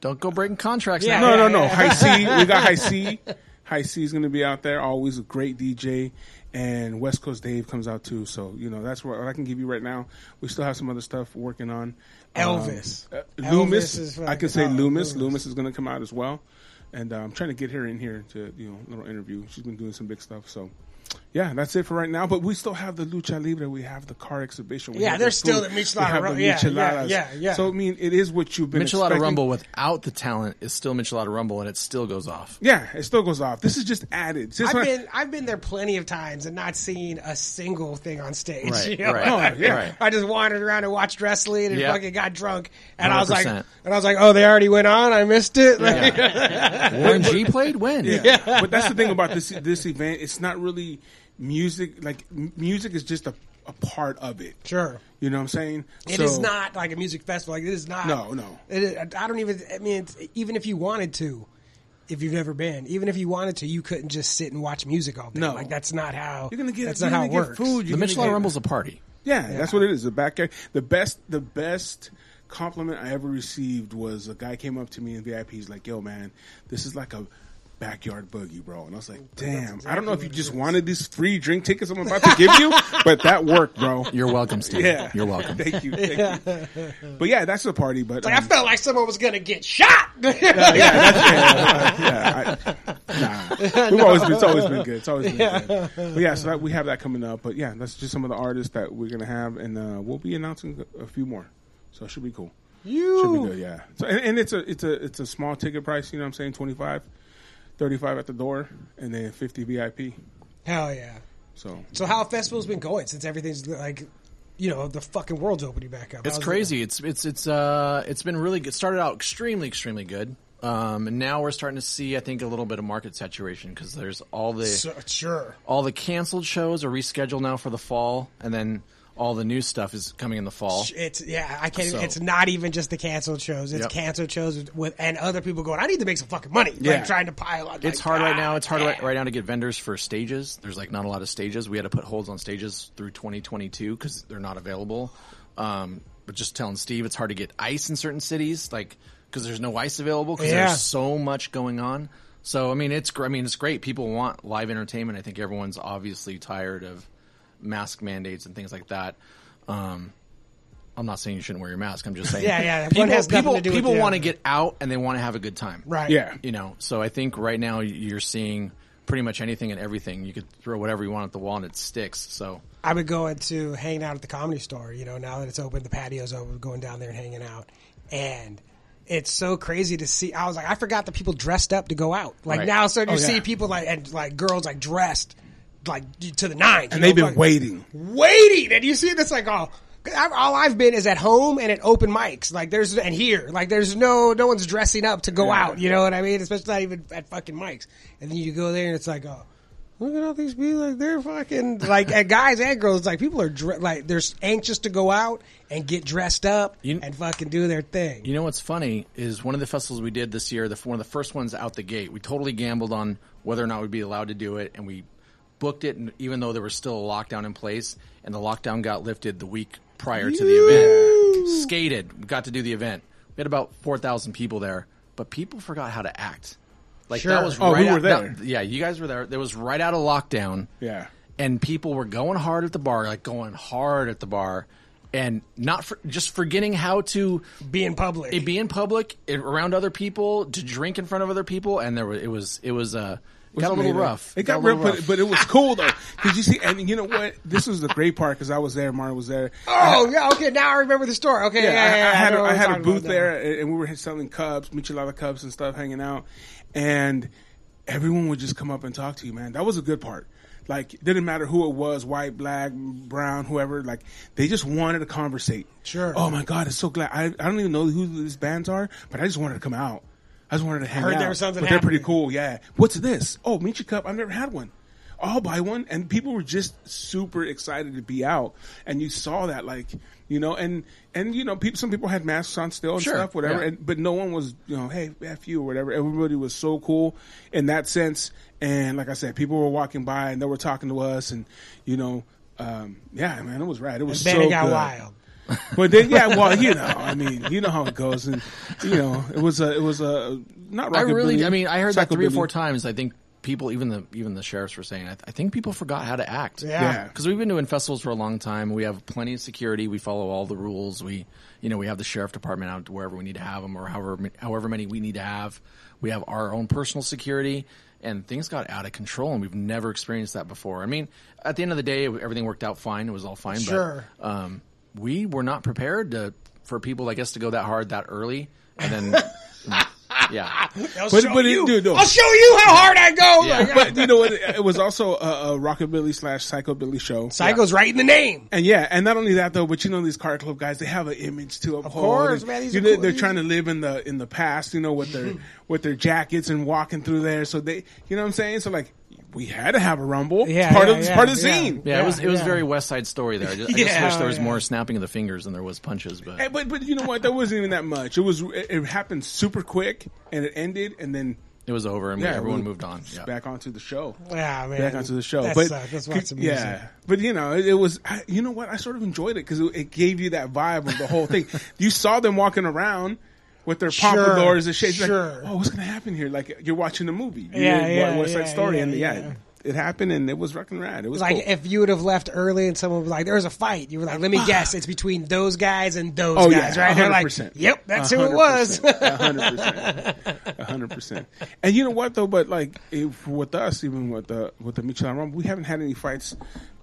Don't go breaking contracts. Yeah. now. no, no, no. High C. We got High C. High C is going to be out there. Always a great DJ. And West Coast Dave comes out too. So, you know, that's what I can give you right now. We still have some other stuff working on. Elvis. Um, uh, Elvis Loomis. is I can say oh, Loomis. Loomis. Loomis is going to come out as well. And uh, I'm trying to get her in here to, you know, a little interview. She's been doing some big stuff. So, yeah, that's it for right now. But we still have the Lucha Libre. We have the car exhibition. We Yeah, have there's still food. the We Michelada have the yeah, yeah, micheladas. yeah, yeah. So, I mean, it is what you've been Michelada expecting. Rumble without the talent is still Michelada Rumble, and it still goes off. Yeah, it still goes off. This is just added. Just I've like- been I've been there plenty of times and not seen a single thing on stage. Right, you know? right, Oh, yeah. right. I just wandered around and watched wrestling and Yeah. fucking got drunk. And I was like, and I was like, oh, they already went on. I missed it. Like, Warren G played when? Yeah. but that's the thing about this this event. It's not really music. Like m- music is just a, a part of it. Sure. You know what I'm saying? It is not like a music festival. Like it is not. No, no. It is, I don't even. I mean, it's, even if you wanted to, if you've never been, even if you wanted to, you couldn't just sit and watch music all day. No. like that's not how. You're gonna get. That's you're not how gonna it get works. Food. The You're gonna Michelada get- Rumble's a party. Yeah, that's what it is. The backyard. The best. The best compliment I ever received was a guy came up to me in VIP. He's like, "Yo, man, this is like a." Backyard boogie, bro, and I was like, "Damn, I don't know if you just wanted these free drink tickets I'm about to give you, but that worked, bro." You're welcome, Steve. Yeah, You're welcome. thank you, thank you. But yeah, that's the party. But Like I um, felt like someone was gonna get shot. yeah, I, nah. We've always been, it's always been good. It's always been good. But yeah, so that, we have that coming up. But yeah, that's just some of the artists that we're gonna have, and uh, we'll be announcing a a few more. So it should be cool. you. Should be good. Yeah. So and, and it's a it's a it's a small ticket price. You know what I'm saying? 25, 35 at the door, and then fifty VIP. Hell yeah. So So how have festivals been going since everything's like, you know, the fucking world's opening back up? It's How's it- crazy. It's it's it's uh it's been really good. Started out extremely extremely good. Um, and now we're starting to see, I think, a little bit of market saturation because there's all the So, sure. all the canceled shows are rescheduled now for the fall, and then all the new stuff is coming in the fall. It's yeah, I can't. So- it's not even just the canceled shows. It's Yep. canceled shows with and other people going. I need to make some fucking money. Yeah. Like trying to pile on. It's like, hard right ah, now. It's hard right, right now to get vendors for stages. There's like not a lot of stages. We had to put holds on stages through 2022 because they're not available. Um, but just telling Steve, it's hard to get ice in certain cities, like because there's no ice available because Yeah. there's so much going on. So I mean, it's I mean, it's great. People want live entertainment. I think everyone's obviously tired of mask mandates and things like that. Um, I'm not saying you shouldn't wear your mask. I'm just saying, Yeah, yeah, People, has people, to do people the want to get out and they want to have a good time, Right. yeah, you know so i think right now you're seeing pretty much anything and everything you could throw whatever you want at the wall and it sticks so I would go into hanging out at the comedy store. You know, now that it's open, the patio's open, going down there and hanging out, and it's so crazy to see. I was like, I forgot that people dressed up to go out. Like Right. now, so you Oh, see yeah. people like and like girls like dressed like to the nines, and they've know, been like, waiting. waiting, and you see this like oh. I've, all I've been is at home and at open mics. Like there's and here, like there's no no one's dressing up to go out. You know what I mean? Especially not even at fucking mics. And then you go there and it's like, oh, look at all these people. Like they're fucking like and guys and girls. Like people are dre- like they're anxious to go out and get dressed up You- and fucking do their thing. you know what's funny is one of the festivals we did this year the one of the first ones out the gate we totally gambled on whether or not we'd be allowed to do it and we booked it and even though there was still a lockdown in place and the lockdown got lifted the week prior to the event skated we got to do the event we had about 4000 people there but people forgot how to act like Sure. that was Oh, right we were out- there. that- yeah you guys were there there was right out of lockdown Yeah. and people were going hard at the bar, like going hard at the bar, and not for, just forgetting how to Be in public. it be in public it- around other people, to drink in front of other people, and there was it was it was uh it got a little rough. It got little rough, but, it was cool though. Because you see, and you know what? This was the great part because I was there. Mara was there. oh yeah, okay. Now I remember the story. Okay, yeah, Yeah, yeah, I, I had a, I had a booth there, and we were selling cups, Michelada cups and stuff, hanging out, and everyone would just come up and talk to you, man. That was a good part. Like, it didn't matter who it was, white, black, brown, whoever. Like, they just wanted to conversate. Sure. Oh my god, it's so glad. I, I don't even know who these bands are, but I just wanted to come out. I just wanted to hang Heard out. there was something but they're pretty cool. Yeah. What's this? Oh, Michi Cup. I've never had one. I'll buy one. And people were just super excited to be out. And you saw that, like, you know, and, and, you know, people, some people had masks on still and Sure, stuff, whatever. yeah. And, but no one was, you know, hey, F you or whatever. Everybody was so cool in that sense. And like I said, people were walking by and they were talking to us and, you know, um, yeah, man, it was rad. It was so got good. wild. But then, yeah, well, you know, I mean, you know how it goes, and you know, it was a, it was a not. I really, I mean, I heard that three or four times. I think people, even the even the sheriffs were saying, I, I think people forgot how to act. Yeah. Yeah, because we've been doing festivals for a long time. We have plenty of security. We follow all the rules. We, you know, we have the sheriff department out wherever we need to have them, or however however many we need to have. We have our own personal security, and things got out of control, and we've never experienced that before. I mean, at the end of the day, everything worked out fine. It was all fine. Sure. But, um, we were not prepared to for people, I guess, to go that hard that early, and then. Yeah, I'll But- show but it- you. dude, no. I'll show you how hard I go. Yeah. Like, but you know what? It was also a, a rockabilly slash psychobilly show. Psycho's right in the name. And yeah, and not only that though, but you know these car club guys, they have an image to uphold. Of course, and, man, these you are know, cool. they're trying to live in the in the past, you know, with their with their jackets and walking through there. So they, you know what I'm saying? So like, we had to have a rumble. Yeah, it's part yeah, of it's yeah, part of the yeah. scene. yeah, it was it was yeah. very West Side Story there. I just, I just wish there was yeah. more snapping of the fingers than there was punches, but Hey, but but you know what? That wasn't even that much. It was it, it happened super quick and it ended, and then it was over and yeah, everyone we- moved on. Yeah. back onto the show. Yeah, man. back onto the show. That but sucked. Let's watch some yeah, but you know, it, it was. I, you know what? I sort of enjoyed it because it, it gave you that vibe of the whole thing. you saw them walking around with their Sure, pompadours and shades. sure. Like, oh, what's going to happen here? Like you're watching a movie. You Yeah, know, yeah, West Side yeah, Story, yeah, and yeah, yeah. it happened, and it was rocking rad. It was Like cool. if you would have left early and someone was like, "There was a fight," you were like, "Let me guess, it's between those guys and those Oh guys, right?" They're like, 100%. "Yep, that's who it was." Hundred percent, hundred percent. And you know what though? But like if, with us, even with the with the Michelada Rumble, we haven't had any fights.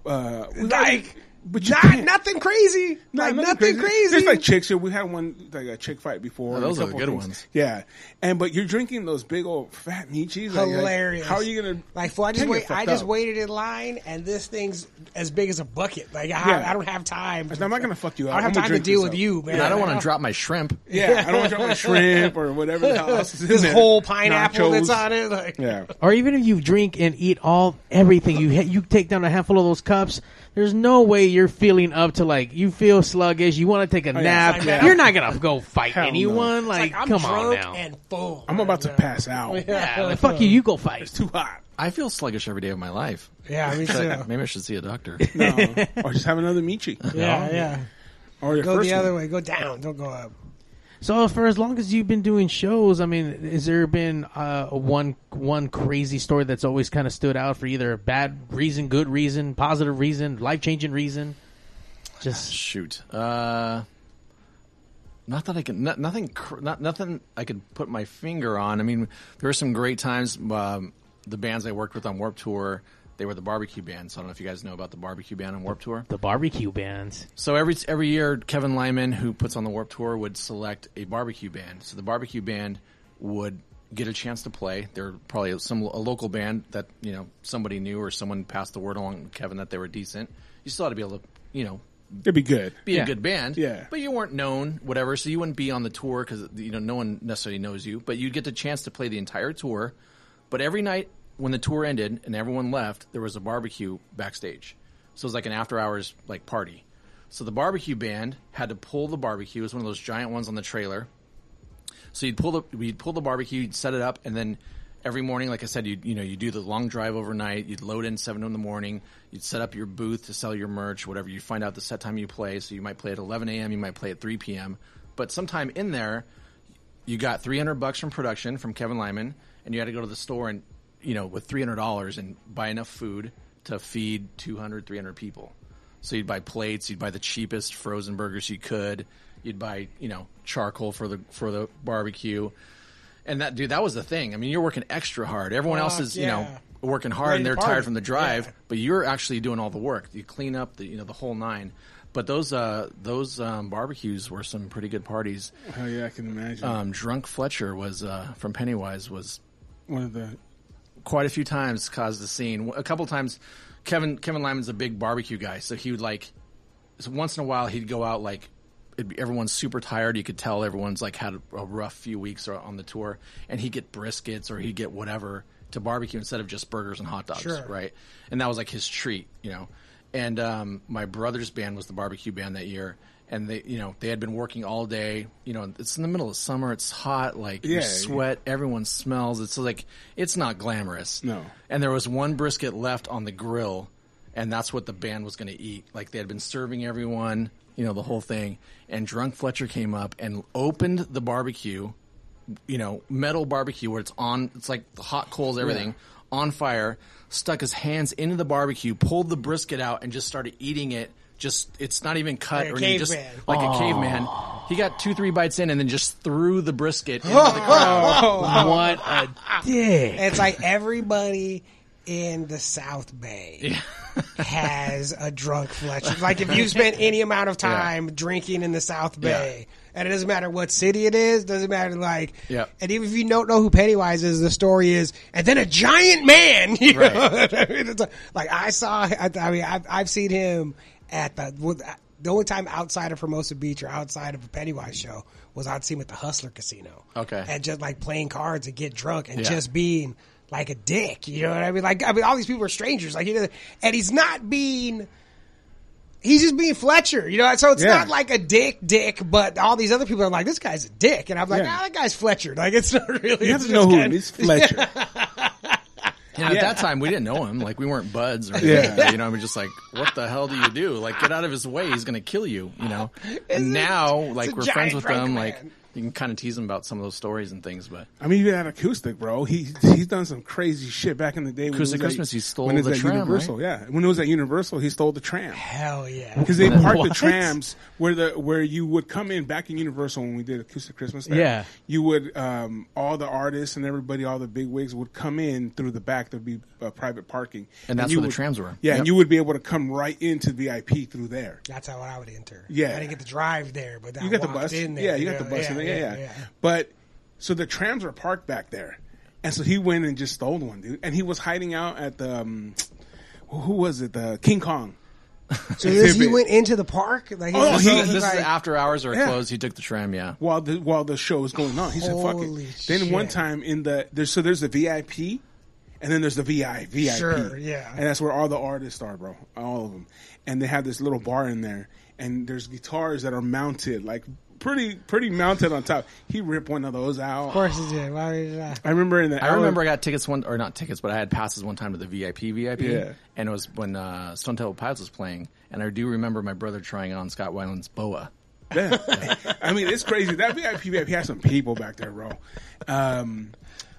Uh, we- like, but you not can't. nothing crazy, No, like nothing, crazy. There's like chicks here. We had one like a chick fight before. Oh, those are the good things. ones. Yeah, and but you're drinking those big old fat Michis. Like, like, Hilarious. how are you gonna Like, fool, I just wait. I just up. waited in line, and this thing's as big as a bucket. Like, I, Yeah. I don't have time. I'm not gonna fuck you up. I don't have I'm gonna time to deal with up. you, man. And I don't want to drop my shrimp. Yeah, I don't want to drop my shrimp or whatever the hell else is this whole pineapple that's on it. Like, Yeah, Or even if you drink and eat all everything, you ha- you take down a handful of those cups. There's no way you're feeling up to like you feel sluggish. You want to take a oh, yeah. nap. It's like. You're not gonna go fight Hell anyone. It's Like, like, I'm come on drunk now. and full. I'm about to pass out. yeah, like, fuck you. You go fight. Too hot. I feel sluggish every day of my life. Yeah, me too. Maybe I should see a doctor. No, or just have another Michi. Yeah, yeah. Or your Go first the other one. way. Go down. Don't go up. So for as long as you've been doing shows, I mean, has there been uh, one one crazy story that's always kind of stood out for either a bad reason, good reason, positive reason, life changing reason? Just Shoot. Uh, not that I can. Not, nothing. Not nothing. I could put my finger on. I mean, there were some great times. Um, the bands I worked with on Warped Tour, they were the barbecue band. So I don't know if you guys know about the barbecue band on Warped Tour. the barbecue bands. So every every year, Kevin Lyman, who puts on the Warped Tour, would select a barbecue band. So the barbecue band would get a chance to play. They're probably some a local band that you know somebody knew or someone passed the word along to Kevin that they were decent. You still had to be able to you know It'd be good. be Yeah. a good band. Yeah. But you weren't known, whatever, so you wouldn't be on the tour because you know no one necessarily knows you. But you'd get the chance to play the entire tour. But every night when the tour ended and everyone left, there was a barbecue backstage. So it was like an after hours like party. So the barbecue band had to pull the barbecue. It was one of those giant ones on the trailer. So you'd pull the we'd pull the barbecue, you'd set it up, and then every morning, like I said, you you know you do the long drive overnight. You'd load in seven in the morning. You'd set up your booth to sell your merch, whatever. You find out the set time you play. So you might play at 11 a.m. You might play at 3 p.m. But sometime in there, you got 300 bucks from production from Kevin Lyman, and you had to go to the store and you know with 300 dollars and buy enough food to feed 200, 300 people. So you'd buy plates, you'd buy the cheapest frozen burgers you could, you'd buy you know charcoal for the for the barbecue, and that dude that was the thing. I mean, you're working extra hard. Everyone else is you know working hard Ready and they're tired from the drive, Yeah. but you're actually doing all the work. You clean up the you know the whole nine. But those uh, those um, barbecues were some pretty good parties. Oh yeah, I can imagine. Um, Drunk Fletcher was uh, from Pennywise was One of the quite a few times caused the scene. A couple times, Kevin Kevin Lyman's a big barbecue guy, so he would like so once in a while he'd go out like it'd be, everyone's super tired. You could tell everyone's like had a, a rough few weeks or- on the tour, and he'd get briskets or he'd get whatever to barbecue instead of just burgers and hot dogs, Sure. right? And that was like his treat, you know. And um, my brother's band was the barbecue band that year, and they, you know, they had been working all day. You know, it's in the middle of summer. It's hot, like you Yeah, sweat. Everyone smells. It's like it's not glamorous. No. And there was one brisket left on the grill, and that's what the band was going to eat. Like they had been serving everyone, you know, the whole thing. And drunk Fletcher came up and opened the barbecue, you know, metal barbecue where it's on. It's like the hot coals, everything on fire. Stuck his hands into the barbecue, pulled the brisket out, and just started eating it. Just it's not even cut Like or anything, just caveman. like a caveman. He got two, three bites in, and then just threw the brisket into the crowd. what a dick. It's like everybody in the South Bay has a drunk Fletcher. Like if you spent any amount of time drinking in the South Bay, and it doesn't matter what city it is, doesn't matter like, Yeah. and even if you don't know who Pennywise is, the story is, and then a giant man. You Right. know what I mean? It's like, like I saw, I, I mean, I've, I've seen him at the. The only time outside of Hermosa Beach or outside of a Pennywise show was I'd see him at the Hustler Casino. Okay. And just like playing cards and get drunk and Yeah. just being like a dick. You know what I mean? Like I mean, all these people are strangers. Like, you know, and he's not being. He's just being Fletcher, you know. So it's Yeah. not like a dick, dick, but all these other people are like, "This guy's a dick," and I'm like, Yeah. "Ah, that guy's Fletcher." Like, it's not really. You have to know just who kinda- it is. Fletcher. And at that time, we didn't know him. Like we weren't buds or anything. Yeah. You know, I'm just like, what the hell do you do? Like, get out of his way. He's gonna kill you. You know. And now, like, we're friends with drunk them. man. Like, you can kind of tease him about some of those stories and things. But I mean, even at acoustic, bro. He he's done some crazy shit back in the day. when it Acoustic was at- Christmas, he stole when it was the at tram, Universal. Yeah, when it was at Universal, he stole the tram Hell yeah! because they parked the trams where the where you would come in back in Universal when we did acoustic Christmas. There, Yeah. you would um, all the artists and everybody, all the big wigs would come in through the back. There'd be uh, private parking, And that's you where the would- trams were. Yeah, Yep. and you would be able to come right into VIP through there. That's how I would enter. Yeah. I didn't get to drive there, but I You got the bus. in there. yeah, you got the bus in there. Yeah, yeah, But so the trams were parked back there, and so he went and just stole one, dude. And he was hiding out at the um, who was it? The King Kong. So this, he went into the park. Like, Oh, he- like- this like- is after hours or Yeah. closed. He took the tram. Yeah. while the while the show was going on. He said, "Fuck Holy it." Then one time in the there's so there's the VIP, and then there's the VI VIP. Sure, yeah. and that's where all the artists are, bro, all of them. And they have this little bar in there, and there's guitars that are mounted like pretty pretty mounted on top. He ripped one of those out. Of course he did. Why would I? I remember in the I remember I got tickets one, or not tickets, but I had passes one time to the VIP VIP. Yeah. And it was when uh, Stone Temple Pilots was playing, and I do remember my brother trying on Scott Weiland's boa. Yeah. I mean, it's crazy. That VIP VIP has some people back there, bro. Um,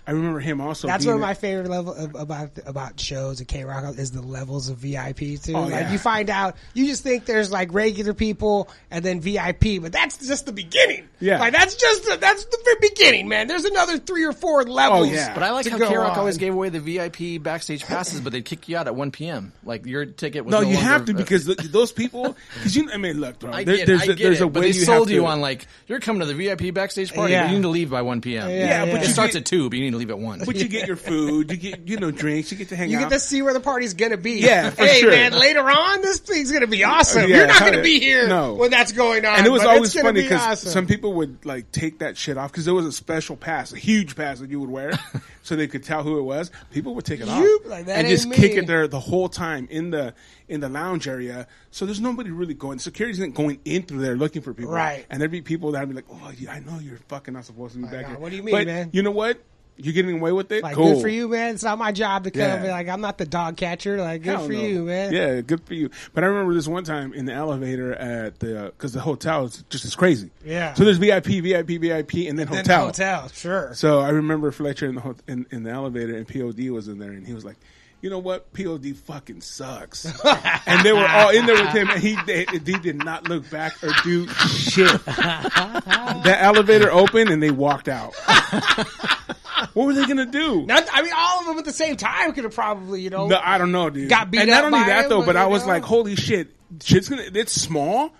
I remember him also. That's being one of my favorite level of, about about shows at KROQ is the levels of VIP too. Oh, like yeah. you find out, you just think there's like regular people and then VIP, but that's just the beginning. Yeah. like that's just the, that's the very beginning, man. There's another three or four levels. Oh, yeah. But I like how KROQ always gave away the VIP backstage passes, but they'd kick you out at 1 p.m. Like your ticket was No, no, you longer- have to uh, because th- those people. Because you, I mean, look, bro. I there- get there's it, I a, get there's it, a but they you sold have you to- on like you're coming to the VIP backstage party, Yeah. but you need to leave by 1 p.m. Yeah, but it starts at two, but you need to leave at one. But you get your food, you get you know drinks, you get to hang You out. You get to see where the party's gonna be. Yeah, for hey sure. man, later on this thing's gonna be awesome. Yeah, You're not gonna be here No. when that's going on. and it was but always it's gonna funny be because awesome. some people would like take that shit off because there was a special pass, a huge pass that you would wear, so they could tell who it was. People would take it You- off like, that and just ain't kick it there the whole time in the in the lounge area. So there's nobody really going. Security isn't going in through there looking for people, Right. And there'd be people that'd be like, "Oh, yeah, I know you're fucking not supposed to be back God, here." what do you mean, but man? You know what? You're getting away with it. Like cool. good for you, man. It's not my job to come. Yeah. Like I'm not the dog catcher. Like good Hell for no. you, man. Yeah, good for you. But I remember this one time in the elevator at the because the hotel is just as crazy. Yeah. So there's VIP, VIP, VIP, and then Then hotel. hotel, sure. So I remember Fletcher in the ho- in, in the elevator, and POD was in there, and he was like. You know what? POD fucking sucks, and they were all in there with him, and he they, he did not look back or do shit. the elevator opened, and they walked out. what were they gonna do? Not, I mean, all of them at the same time could have probably, you know. No, I don't know, dude. Got beat and not only by that him, though, but but I was know? like, holy shit, shit's gonna. It's small,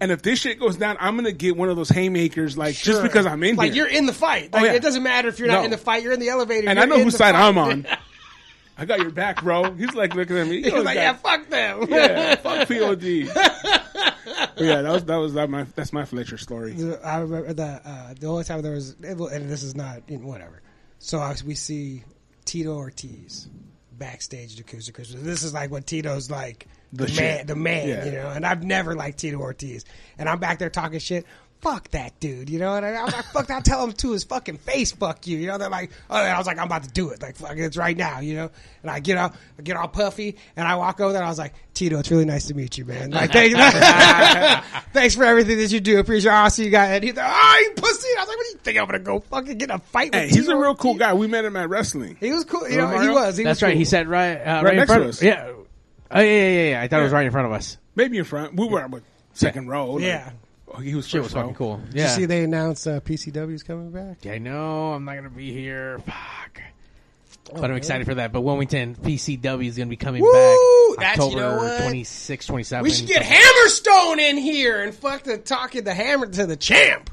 and if this shit goes down, I'm gonna get one of those haymakers, like just because I'm in like here. you're in the fight. Like Oh, yeah. it doesn't matter if you're not No. in the fight. You're in the elevator, and I know in whose side fight. I'm on. I got your back, bro. He's like looking at me. He was like, yeah, fuck them. yeah, fuck POD. yeah, that was that was that my that's my Fletcher story. I remember the uh, the only time there was, and this is not you know, whatever. So uh, we see Tito Ortiz backstage at Acoustic Christmas. This is like when Tito's like the, The man, the man, Yeah. you know. And I've never liked Tito Ortiz, and I'm back there talking shit. Fuck that dude, you know. And I, I was like, fuck, I tell him to his fucking face, fuck you, you know. They're like, oh, and I was like, I'm about to do it, like, fuck, it's right now, you know. And I get all, I get all puffy, and I walk over there. and I was like, Tito, it's really nice to meet you, man. Like, thank thanks for everything that you do. Appreciate. it. I'll see you guys. And he's like, oh, you pussy. And I was like, what do you think I'm gonna go fucking get in a fight with? Hey, he's Tito a real cool guy. We met him at wrestling. He was cool. You know, Remember he was. He That's was right. cool. He sat right, uh, right, in next front to of us. Yeah. Oh yeah, yeah, yeah, yeah. I thought it was right in front of us. Maybe in front. We were on like, second row. like- Yeah. Oh, he was Shit first was fucking row. cool. Did Yeah. you see they announced uh, PCW's coming back? Yeah, I know. I'm not gonna be here. Fuck. But I'm excited for that. But Wilmington PCW is gonna be coming Woo! back That's- you know October what? 26, 27. We should get Hammerstone in here and fuck the talking the hammer to the champ.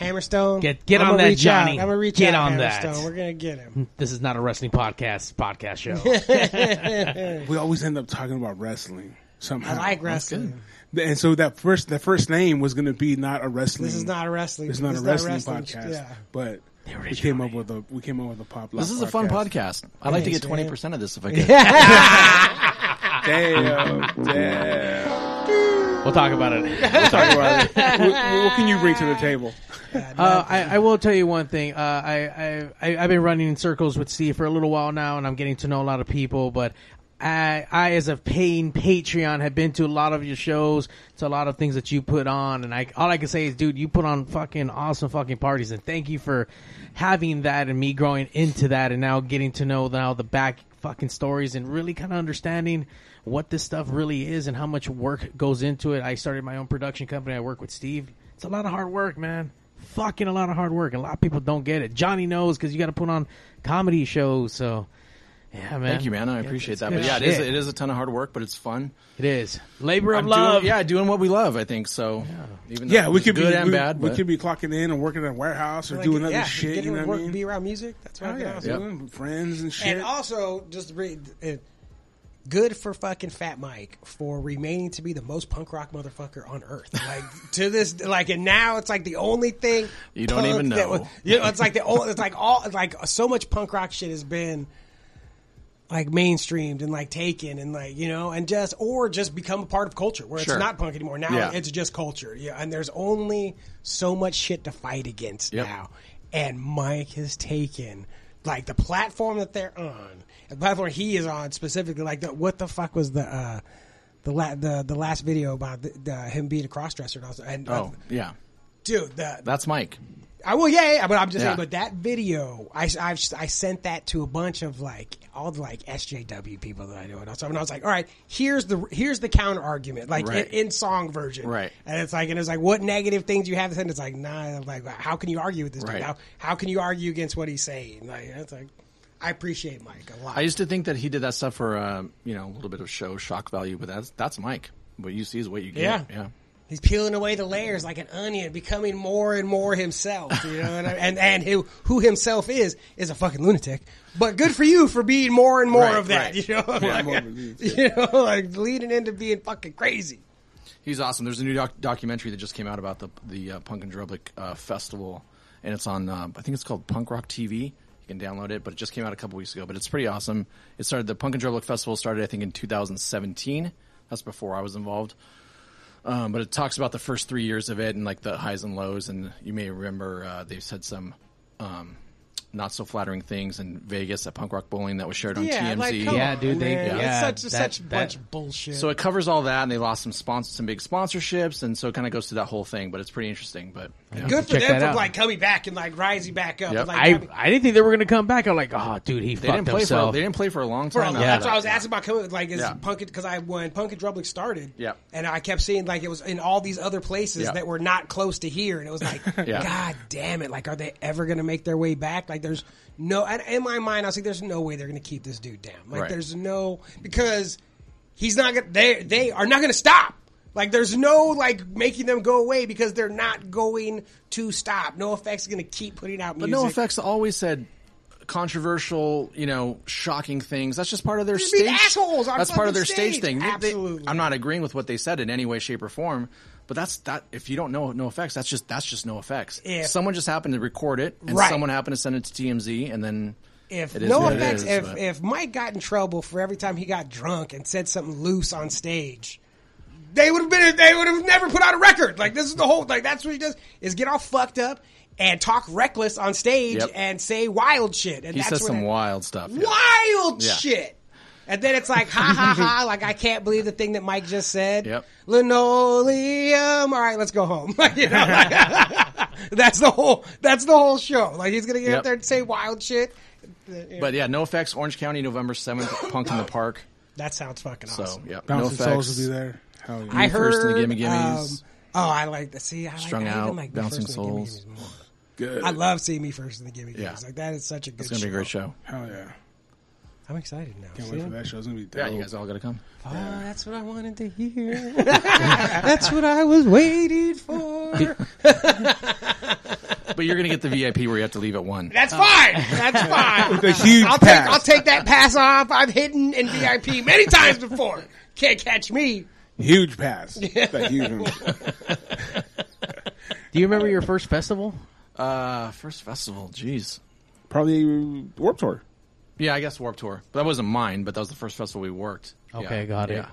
Hammerstone, Get- get I'm on that, reach out. Johnny. I'm gonna reach Get out, on that. We're gonna get him. This is not a wrestling podcast podcast show. We always end up talking about wrestling somehow. I like wrestling. And so that first that first name was going to be not a wrestling. This is not a wrestling. It's not this a is wrestling, podcast. Yeah. But we came up with a we came up with a pop. This is a fun podcast. I'd like to get twenty percent of this if I could. Damn, damn. we'll talk about it. We'll talk about it. what, what can you bring to the table? Uh, I, I will tell you one thing. Uh, I, I, I I've been running in circles with Steve for a little while now, and I'm getting to know a lot of people. But I, I as a paying Patreon, have been to a lot of your shows, to a lot of things that you put on, and I all I can say is, dude, you put on fucking awesome fucking parties, and thank you for having that and me growing into that, and now getting to know now the back fucking stories and really kind of understanding what this stuff really is and how much work goes into it. I started my own production company. I work with Steve. It's a lot of hard work, man. Fucking a lot of hard work. And a lot of people don't get it. Johnny knows because you got to put on comedy shows. So, yeah, man. Thank you, man. I It's- appreciate that. But yeah, it is shit. it is a ton of hard work, but it's fun. It is labor of I'm love. Doing, yeah, doing what we love. I think so. Yeah, Even Yeah, we it's could be good and we, bad. we but- could be clocking in and working at a warehouse or Like, doing other yeah, shit. You know what I work, mean? be around music. That's what Oh, I yeah, got. Yep. doing friends and shit. And also, just to bring it, good for fucking Fat Mike for remaining to be the most punk rock motherfucker on earth. Like to this, like, and now it's like the only thing You don't punk even that know. was- you know, it's like the old, it's like all, it's like so much punk rock shit has been like mainstreamed and like taken and like you know and just or just become a part of culture where Sure. it's not punk anymore. Now Yeah. it's just culture. Yeah, and there's only so much shit to fight against Yep. now. And Mike has taken like the platform that they're on, the platform he is on specifically. Like the, what the fuck was the uh, the la- the the last video about the, the, him being a crossdresser and also and uh, Oh yeah, dude the that's Mike. I will, yeah, yeah, but I'm just Yeah. saying. But that video, I, I've, I sent that to a bunch of like all the like SJW people that I know, and I was, and I was like, all right, here's the here's the counter argument, like Right. in, in song version, Right. And it's like, and it's like, what negative things you have to say? And it's like, nah, I'm like, how can you argue with this Right. dude? How how can you argue against what he's saying? Like, it's like, I appreciate Mike a lot. I used to think that he did that stuff for uh, you know a little bit of show shock value, but that's that's Mike. What you see is what you get. Yeah. yeah. He's peeling away the layers like an onion, becoming more and more himself. You know, and and, and who, who himself is is a fucking lunatic. But good for you for being more and more Right, of that. right. You know, like, more of a lunatic. you know, like leading into being fucking crazy. He's awesome. There's a new doc- documentary that just came out about the the uh, Punk in Drublic uh, festival, and it's on. Uh, I think it's called Punk Rock TV. You can download it, but it just came out a couple weeks ago. But it's pretty awesome. It started the Punk in Drublic festival started I think in 2017. That's before I was involved. Um, but it talks about the first three years of it and like the highs and lows. And you may remember uh, they said some um, not so flattering things in Vegas at Punk Rock Bowling that was shared on Yeah, TMZ. like Yeah, on, dude, they- man. yeah, it's such that- such that- bunch of bullshit. So it covers all that, and they lost some sponsors, some big sponsorships, and so it kind of goes through that whole thing. But it's pretty interesting. But yeah. good for check them that for out. like coming back and like rising back up. Yep. and, like, I having- I didn't think they were gonna come back. I'm like, oh, dude, he they fucked didn't play himself. for they didn't play for a long For a time. long- after That's that. what I was asking about. Coming, like, is Yeah. Punk because I when Punk in Drublic started, Yeah. and I kept seeing like it was in all these other places Yeah. that were not close to here, and it was like, Yeah. God damn it! Like, are they ever going to make their way back? Like, there's no. And in my mind, I was like, there's no way they're going to keep this dude down. Like, Right. there's no because he's not going. to They they are not going to stop. Like, there's no like making them go away because they're not going to stop. NOFX going to keep putting out music. But NOFX always said controversial, you know, shocking things. That's just part of their stage. assholes on that's part of their stage stage. thing. They- they- Absolutely. I'm not agreeing with what they said in any way, shape, or form. But that's that. If you don't know NOFX, that's just that's just NOFX. If- someone just happened to record it, and Right. someone happened to send it to TMZ, and then If NOFX, is, if but- if Mike got in trouble for every time he got drunk and said something loose on stage, they would have been they would have never put out a record. Like this is the whole like that's what he does is get all fucked up and talk reckless on stage Yep. and say wild shit. And he that's says some it- wild stuff. yeah. wild Yeah. shit. And then it's like, ha ha ha, like I can't believe the thing that Mike just said. Yep. Linoleum. All right, let's go home. you know, like, that's the whole. That's the whole show. Like he's gonna get Yep. up there and say wild shit. Uh, but yeah, NOFX. Orange County, November seventh, Punk in the Park. That sounds fucking awesome. So awesome. yeah, no Bouncing effects. Souls will be there. Hell yeah. I heard. First and the Gimme Gimmes. um, oh, I like the see. I like, Strung I even Out, like Me Bouncing First in the Gimme Souls. Gimmes more. Good. I love seeing me first in the Gimme Yeah. Gimmes. Like that is such a good. It's gonna be a great show. Hell yeah. I'm excited now. Can't See? wait for that show. It's gonna be dope. Yeah, you guys all gotta come. Oh, that's what I wanted to hear. that's what I was waiting for. But you're gonna get the VIP where you have to leave at one. That's fine. That's fine. The huge I'll take pass. I'll take that pass off. I've hidden in VIP many times before. Can't catch me. Huge pass. That huge one. Do you remember your first festival? Uh, first festival, jeez. Probably Warped Tour. Yeah, I guess Warped Tour. But that wasn't mine. But that was the first festival we worked. Okay, Yeah. got it. Yeah.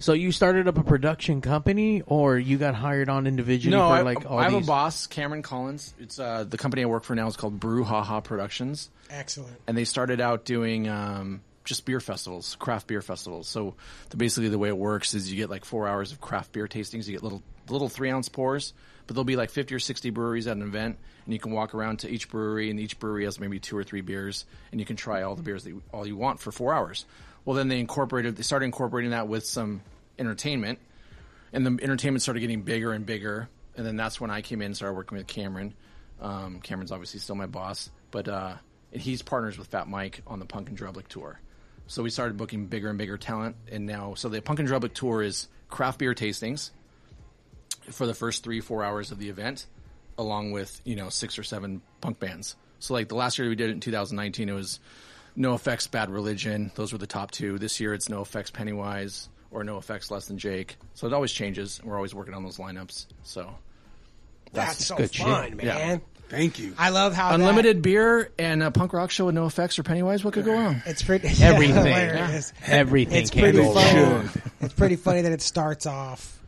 So you started up a production company, or you got hired on individually No, for I, like all I have these? a boss, Cameron Collins. It's uh, the company I work for now is called Brew Haha Productions, Excellent. and they started out doing um, just beer festivals, craft beer festivals. So the, basically, the way it works is you get like four hours of craft beer tastings. You get little little three ounce pours, but there'll be like fifty or sixty breweries at an event, and you can walk around to each brewery, and each brewery has maybe two or three beers, and you can try all the beers that you, all you want for four hours. Well, then they incorporated, they started incorporating that with some entertainment, and the entertainment started getting bigger and bigger. And then that's when I came in and started working with Cameron. Um, Cameron's obviously still my boss, but uh, he's partners with Fat Mike on the Punk in Drublic tour. So we started booking bigger and bigger talent, and now so the Punk in Drublic tour is craft beer tastings for the first three four hours of the event, along with you know six or seven punk bands. So like the last year we did it in 2019, it was NOFX, Bad Religion. Those were the top two. This year it's NOFX, Pennywise, or NOFX, Less Than Jake. So it always changes. and We're always working on those lineups. So That's, so good shit. man. Yeah. Thank you. I love how unlimited beer and a punk rock show with NOFX or Pennywise. What could go wrong? It's pretty Everything. hilarious. Everything It's pretty funny. It's pretty funny that it starts off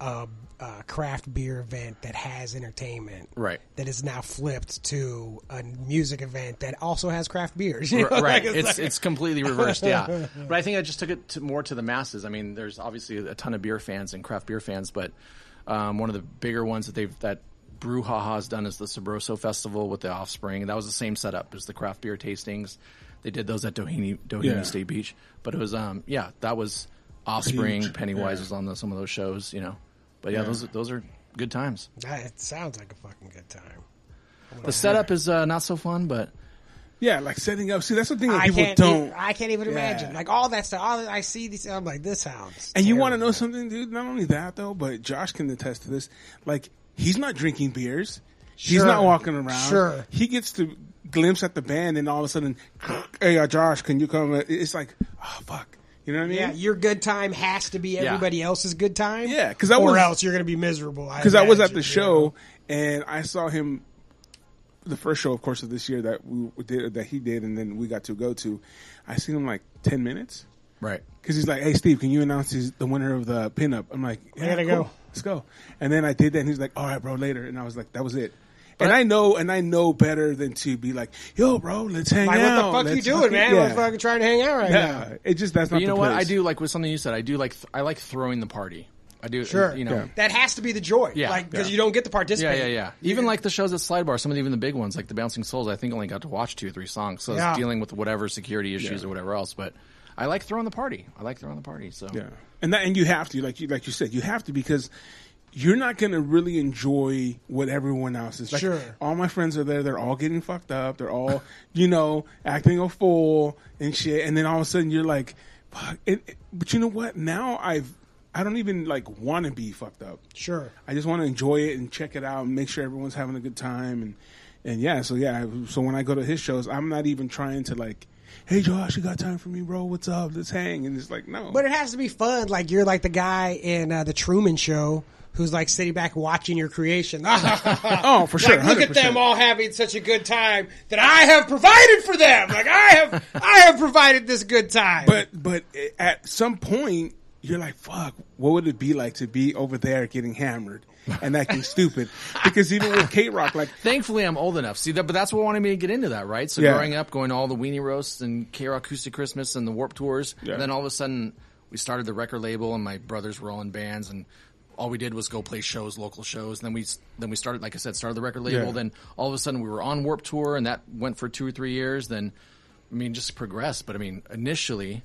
a, a craft beer event that has entertainment, Right. That is now flipped to a music event that also has craft beers. you know? right. Like, It's like- it's completely reversed. Yeah, but I think I just took it to, more to the masses. I mean, there's obviously a ton of beer fans and craft beer fans, but um, one of the bigger ones that they've that Brew Haha's done is the Sabroso Festival with the Offspring. That was the same setup as the craft beer tastings. They did those at Doheny Doheny Yeah. State Beach, but it was um yeah that was Offspring. Huge. Pennywise Yeah. was on the, some of those shows, you know. But yeah, those those are good times. it sounds like a fucking good time. The setup is uh, not so fun, but Yeah, like setting up. See, that's the thing that I people can't. don't. Even, I can't even Yeah. imagine. Like all that stuff. All I see these. I'm like, this sounds. And you want to know something, dude? Not only that though, but Josh can attest to this. Like, he's not drinking beers. He's not walking around. Sure. He gets to glimpse at the band, and all of a sudden, hey, uh, Josh, can you come? It's like, oh fuck, you know what I mean? Yeah, your good time has to be everybody else's good time. Yeah, 'cause I or was- else you're going to be miserable. because I was at the show know? and I saw him. The first show, of course, of this year that we did that he did, and then we got to go to. I seen him like ten minutes right. because he's like, "Hey, Steve, can you announce he's the winner of the pinup?" I'm like, "Yeah, gotta cool. go. let's go." And then I did that, and he's like, "All right, bro, later." And I was like, "That was it." And I know, and I know better than to be like, "Yo, bro, let's hang Like, out." what the fuck you Let's doing, fucking- man? Yeah. I'm fucking trying to hang out right now. yeah. It just that's not. But you the know what? I do like with something you said. I do like th- I like throwing the party. I do. Sure. You know. Yeah. That has to be the joy. Yeah, Like, because yeah. you don't get to participate. yeah, yeah. Yeah. Even like the shows at Slide Bar, some of the, even the big ones, like the Bouncing Souls, I think only got to watch two or three songs. So I was dealing with whatever security issues Yeah. or whatever else. But I like throwing the party. I like throwing the party. So Yeah, and that and you have to like you like you said you have to because you're not going to really enjoy what everyone else is. Like, Sure. All my friends are there. They're all getting fucked up. They're all you know acting a fool and shit. And then all of a sudden you're like, fuck. It, it- but you know what? Now I've I don't even like want to be fucked up. Sure. I just want to enjoy it and check it out and make sure everyone's having a good time and and yeah, so yeah, so when I go to his shows, I'm not even trying to like, hey Josh, you got time for me, bro? What's up? Let's hang. And it's like, no, But it has to be fun. Like you're like the guy in uh, the Truman Show who's like sitting back watching your creation. oh, for sure, Like, look at them all having such a good time that I have provided for them. Like I have, I have provided this good time. But but at some point, you're like, fuck, what would it be like to be over there getting hammered and acting stupid? Because even with KROQ, like, Thankfully, I'm old enough. See that, but that's what wanted me to get into that, right? So Yeah. growing up, going to all the weenie roasts and KROQ Acoustic Christmas and the Warped tours, Yeah. and then all of a sudden we started the record label, and my brothers were all in bands, and all we did was go play shows, local shows. And then we then we started, like I said, started the record label. Yeah. Then all of a sudden we were on Warped tour, and that went for two or three years. Then, I mean, just progressed. But I mean, initially,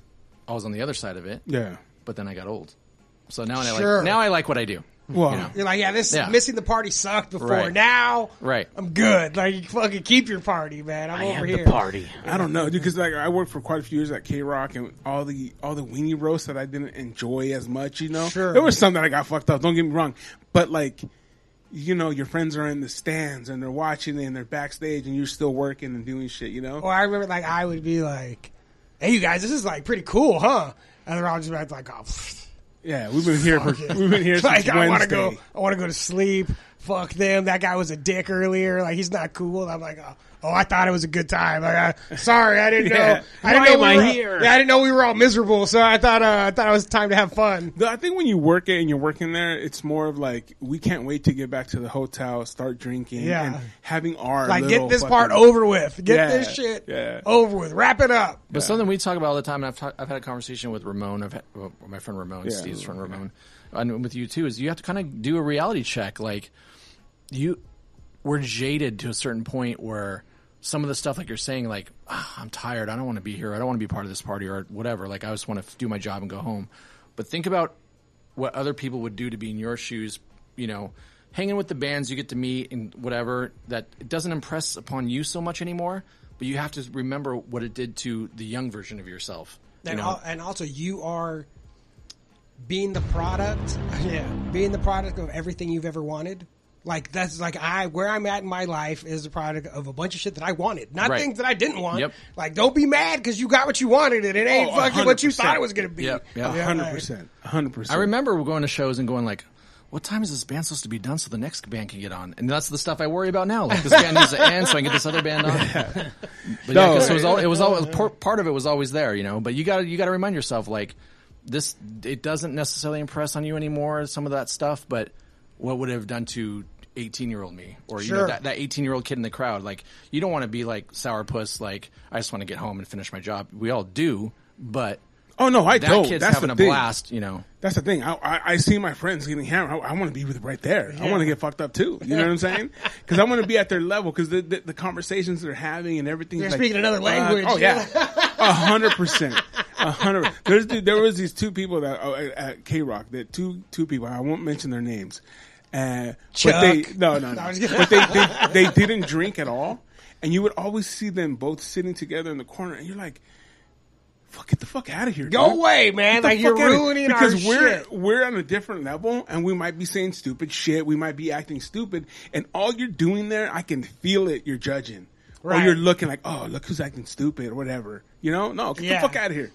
I was on the other side of it, yeah, but then I got old. So now I like now I like what I do. Well, You know. you're like, yeah, this Yeah. missing the party sucked before. Right. Now, Right. I'm good. Like, you fucking keep your party, man. I'm I over am here. the party. I don't know because like I worked for quite a few years at KROQ and all the all the weenie roasts that I didn't enjoy as much. You know, Sure. there was some that I got fucked up. Don't get me wrong, but like. You know, your friends are in the stands and they're watching and they're backstage and you're still working and doing shit, you know? Or I remember, like, I would be like, "Hey, you guys, this is like pretty cool, huh?" And they're all just be like, "Oh." Yeah, we've been here for, we've been here since like I want to Wednesday. go. I want to go to sleep. Fuck them. That guy was a dick earlier. Like he's not cool. And I'm like, oh, oh, I thought it was a good time. Like, I, sorry, I didn't Yeah. know. I didn't Why know am we I were, here? Yeah, I didn't know we were all miserable. So I thought, uh, I thought it was time to have fun. I think when you work it and you're working there, it's more of like we can't wait to get back to the hotel, start drinking, Yeah. and having our Like get this part over with. Get Yeah, this shit yeah. over with. Wrap it up. But something we talk about all the time, and I've, ta- I've had a conversation with Ramon, I've had, well, my friend Ramon, Yeah. Steve's friend Ramon, and with you too, is you have to kind of do a reality check. Like, you, we're jaded to a certain point where some of the stuff, like you're saying, like, "Ah, I'm tired, I don't want to be here, I don't want to be part of this party or whatever. Like, I just want to do my job and go home. But think about what other people would do to be in your shoes, you know, hanging with the bands you get to meet and whatever, that it doesn't impress upon you so much anymore, but you have to remember what it did to the young version of yourself. You And, al- and also, you are being the product. Yeah, being the product of everything you've ever wanted. Like that's like I where I'm at in my life is the product of a bunch of shit that I wanted, not Right. things that I didn't want. Yep. Like don't be mad because you got what you wanted and it ain't Oh, fucking what you thought it was gonna be. Yep, yep. Yeah, hundred percent, hundred percent. I percent. remember going to shows and going like, "What time is this band supposed to be done so the next band can get on?" And that's the stuff I worry about now. Like this band needs to end so I can get this other band on. But yeah, 'cause it was all, it was always part- part of it was always there, you know. But you got to you got to remind yourself like this. It doesn't necessarily impress on you anymore. Some of that stuff, but what would it have done to 18 year old me or you know that, that 18 year old kid in the crowd like you don't want to be like sourpuss like i just want to get home and finish my job we all do but Oh no, I that don't. kid's That's having the a thing. blast you know That's the thing. I, I, I see my friends getting hammered. I, I want to be with right there. I want to get fucked up too. You know what I'm saying? Because I want to be at their level. Because the, the the conversations they're having and everything. They're like, speaking another uh, language. oh yeah, a hundred percent, a hundred. There's there was these two people that at- at KROQ. That two two people. I won't mention their names. Uh, but they no no No, no. I'm just kidding. but they, they they didn't drink at all, and you would always see them both sitting together in the corner, and you're like. Fuck, get the fuck out of here. Go dude. away, man. Like you're ruining our because we're shit. we're on a different level and we might be saying stupid shit. We might be acting stupid, and all you're doing there, I can feel it. You're judging, or you're looking like, oh, look who's acting stupid or whatever. You know, no, get Yeah. the fuck out of here.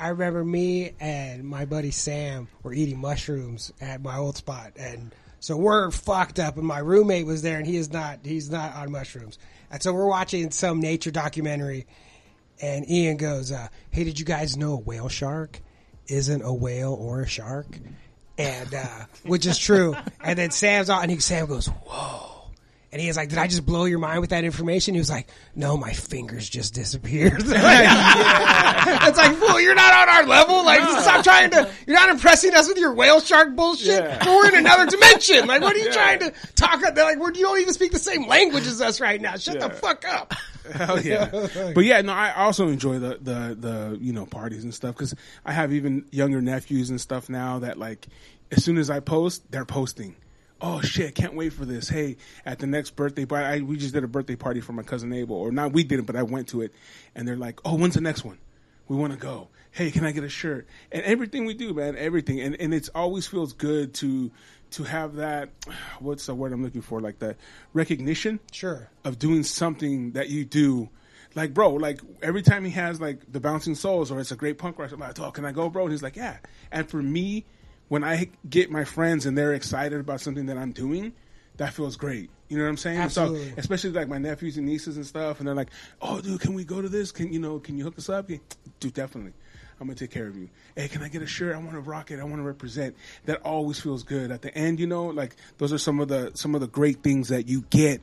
I remember me and my buddy Sam were eating mushrooms at my old spot, and so we're fucked up. And my roommate was there, and he is not. He's not on mushrooms, and so we're watching some nature documentary. And Ian goes, uh, "Hey, did you guys know a whale shark isn't a whale or a shark?" And uh, which is true. And then Sam's on, and he, Sam goes, "Whoa." And he was like, "Did I just blow your mind with that information?" He was like, "No, my fingers just disappeared." It's like, fool, you're not on our level. Like, stop trying to. You're not impressing us with your whale shark bullshit. Yeah. We're in another dimension. Like, what are you trying to talk? They're like, we're, you don't even speak the same language as us right now. Shut the fuck up. Hell yeah! but yeah, no, I also enjoy the the the you know parties and stuff because I have even younger nephews and stuff now that like as soon as I post, they're posting. Oh shit! Can't wait for this. Hey, at the next birthday party, I, we just did a birthday party for my cousin Abel, or not we didn't, but I went to it, and they're like, "Oh, when's the next one? we want to go. Hey, can I get a shirt? And everything we do, man, everything. And and it's always feels good to to have that. What's the word I'm looking for? Like that recognition Sure. of doing something that you do. Like, bro, like every time he has like the bouncing souls or it's a great punk rock, I'm like, oh, can I go, bro? And he's like, yeah. And for me, when I get my friends and they're excited about something that I'm doing, that feels great. You know what I'm saying? Absolutely. So, especially like my nephews and nieces and stuff, and they're like, oh, dude, can we go to this? Can you know? Can you hook us up? Dude, definitely. I'm gonna take care of you. Hey, can I get a shirt? I want to rock it. I want to represent. That always feels good at the end. You know, like those are some of the some of the great things that you get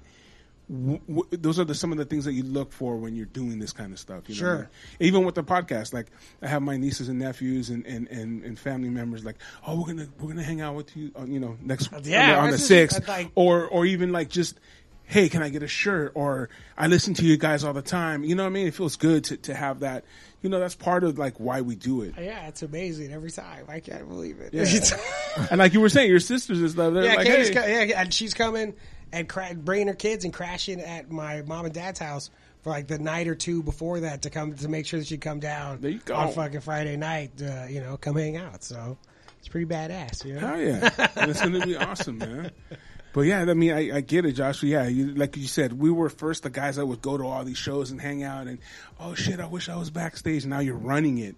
w- w- those are the some of the things that you look for when you're doing this kind of stuff. You know Sure. mean? Even with the podcast, like I have my nieces and nephews and, and, and, and family members like, oh, we're gonna we're gonna hang out with you, on, you know, next Yeah, on the sixth, like- or or even like just. Hey, can I get a shirt? Or I listen to you guys all the time. You know what I mean? It feels good to, to have that. You know, that's part of like why we do it. Yeah, it's amazing every time. I can't believe it. Yeah. and like you were saying, your sisters and stuff. Yeah, like, hey. co- yeah, and she's coming and cra- bringing her kids and crashing at my mom and dad's house for like the night or two before that to come to make sure that she'd come down There you go. on fucking Friday night. Uh, you know, come hang out. So it's pretty badass. You know? Hell yeah, it's gonna be awesome, man. But yeah, I mean, I, I get it, Joshua. Yeah, you, like you said, we were first the guys that would go to all these shows and hang out, and oh shit, I wish I was backstage. Now you're running it,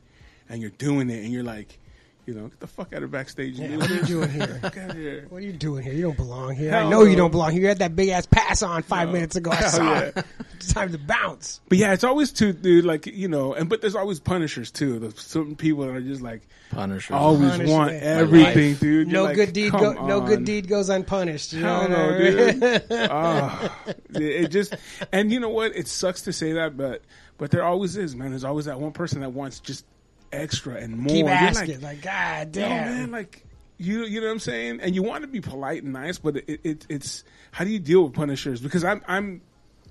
and you're doing it, and you're like, you know, get the fuck out of backstage. Yeah, what are you doing here? Fuck out of here. What are you doing here? You don't belong here. Hell I know you don't belong here. You had that big ass pass on five No. minutes ago. I Hell saw yeah. it. It's time to bounce. But yeah, it's always too, dude. Like you know, and but there's always punishers too. There's certain people that are just like Punishers. always Punishment. want My everything, life. dude. You're No like, good deed. come Go, no good deed goes unpunished. You Hell know no, what I mean? dude. Ah, it it just and you know what? It sucks to say that, but but there always is, man. There's always that one person that wants just extra and more. Keep You're asking. like, Like, God yo, damn. man, like you you know what I'm saying? And you want to be polite and nice, but it, it it's how do you deal with punishers? Because I'm I'm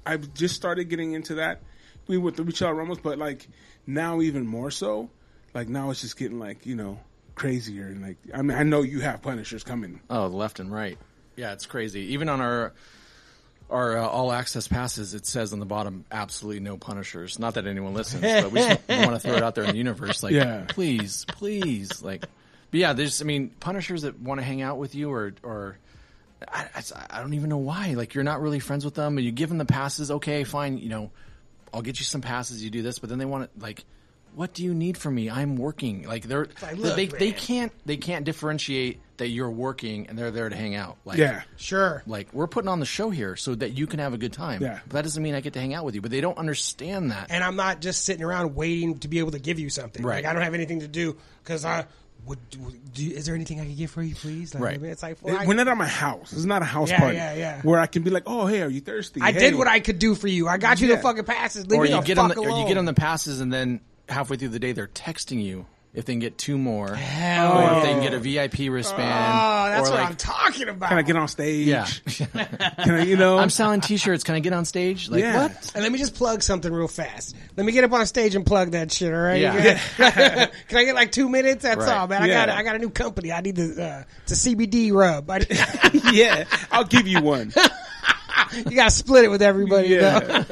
I've just started getting into that we with the Richard Ramos, but like now even more so. Like now it's just getting like you know crazier and like I mean I know you have punishers coming. Oh, left and right. Yeah, it's crazy. Even on our our uh, all access passes, it says on the bottom, absolutely no punishers. Not that anyone listens, but we just want to throw it out there in the universe. Like, Yeah. please, please, like, but yeah, there's, I mean, punishers that want to hang out with you or, or, I, I, I don't even know why. Like, you're not really friends with them, and you give them the passes. Okay, fine. You know, I'll get you some passes. You do this, but then they want to like, what do you need from me? I'm working. Like they're like, look, they they can't they can't differentiate that you're working and they're there to hang out. Like Yeah. Sure. like we're putting on the show here so that you can have a good time. Yeah. But that doesn't mean I get to hang out with you. But they don't understand that. and I'm not just sitting around waiting to be able to give you something. Right. Like I don't have anything to do because I would. would do, is there anything I can get for you, please? Like, Right. It's like well, I, We're not at my house. It's not a house Yeah, party. yeah, yeah. Where I can be like, oh, hey, are you thirsty? I Hey. did what I could do for you. I got you Yeah. the fucking passes. Leave or me you the get fuck them the, or alone. you get them the passes and then halfway through the day they're texting you if they can get two more. Hell or yeah. if they can get a VIP wristband. Oh, that's what like, I'm talking about. Can I get on stage? Yeah. Can I, you know? I'm selling t-shirts. Can I get on stage? Like Yeah. what? And let me just plug something real fast. Let me get up on stage and plug that shit. All right? Yeah. Can I get like two minutes? That's Right. all, man. I Yeah. got I got a new company. I need the Uh, it's a CBD rub. I, yeah, I'll give you one. you got to split it with everybody. Yeah.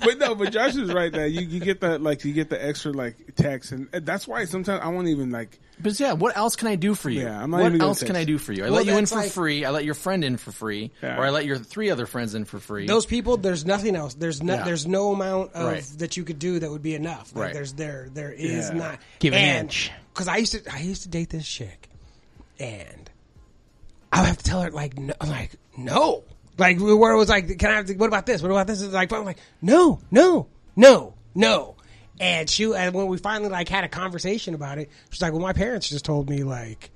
Though. but no, but Josh is right. That you, you get the like you get the extra like text, and that's why sometimes I won't even like. But yeah, what else can I do for you? Yeah, I'm not what even gonna else can. I do for you? I Well, let you in for like- free. I let your friend in for free, Yeah. or I let your three other friends in for free. Those people, there's nothing else. There's no, Yeah. there's no amount of Right. that you could do that would be enough. Like Right. There's there, there is Yeah. not. Give an and, inch. Because I used to, I used to date this chick, and I would have to tell her like, no, I'm like, no, like where it was like, can I have? To, what about this? What about this? It's like, I'm like, no, no, no, no. And she, and when we finally like had a conversation about it, she's like, well, my parents just told me like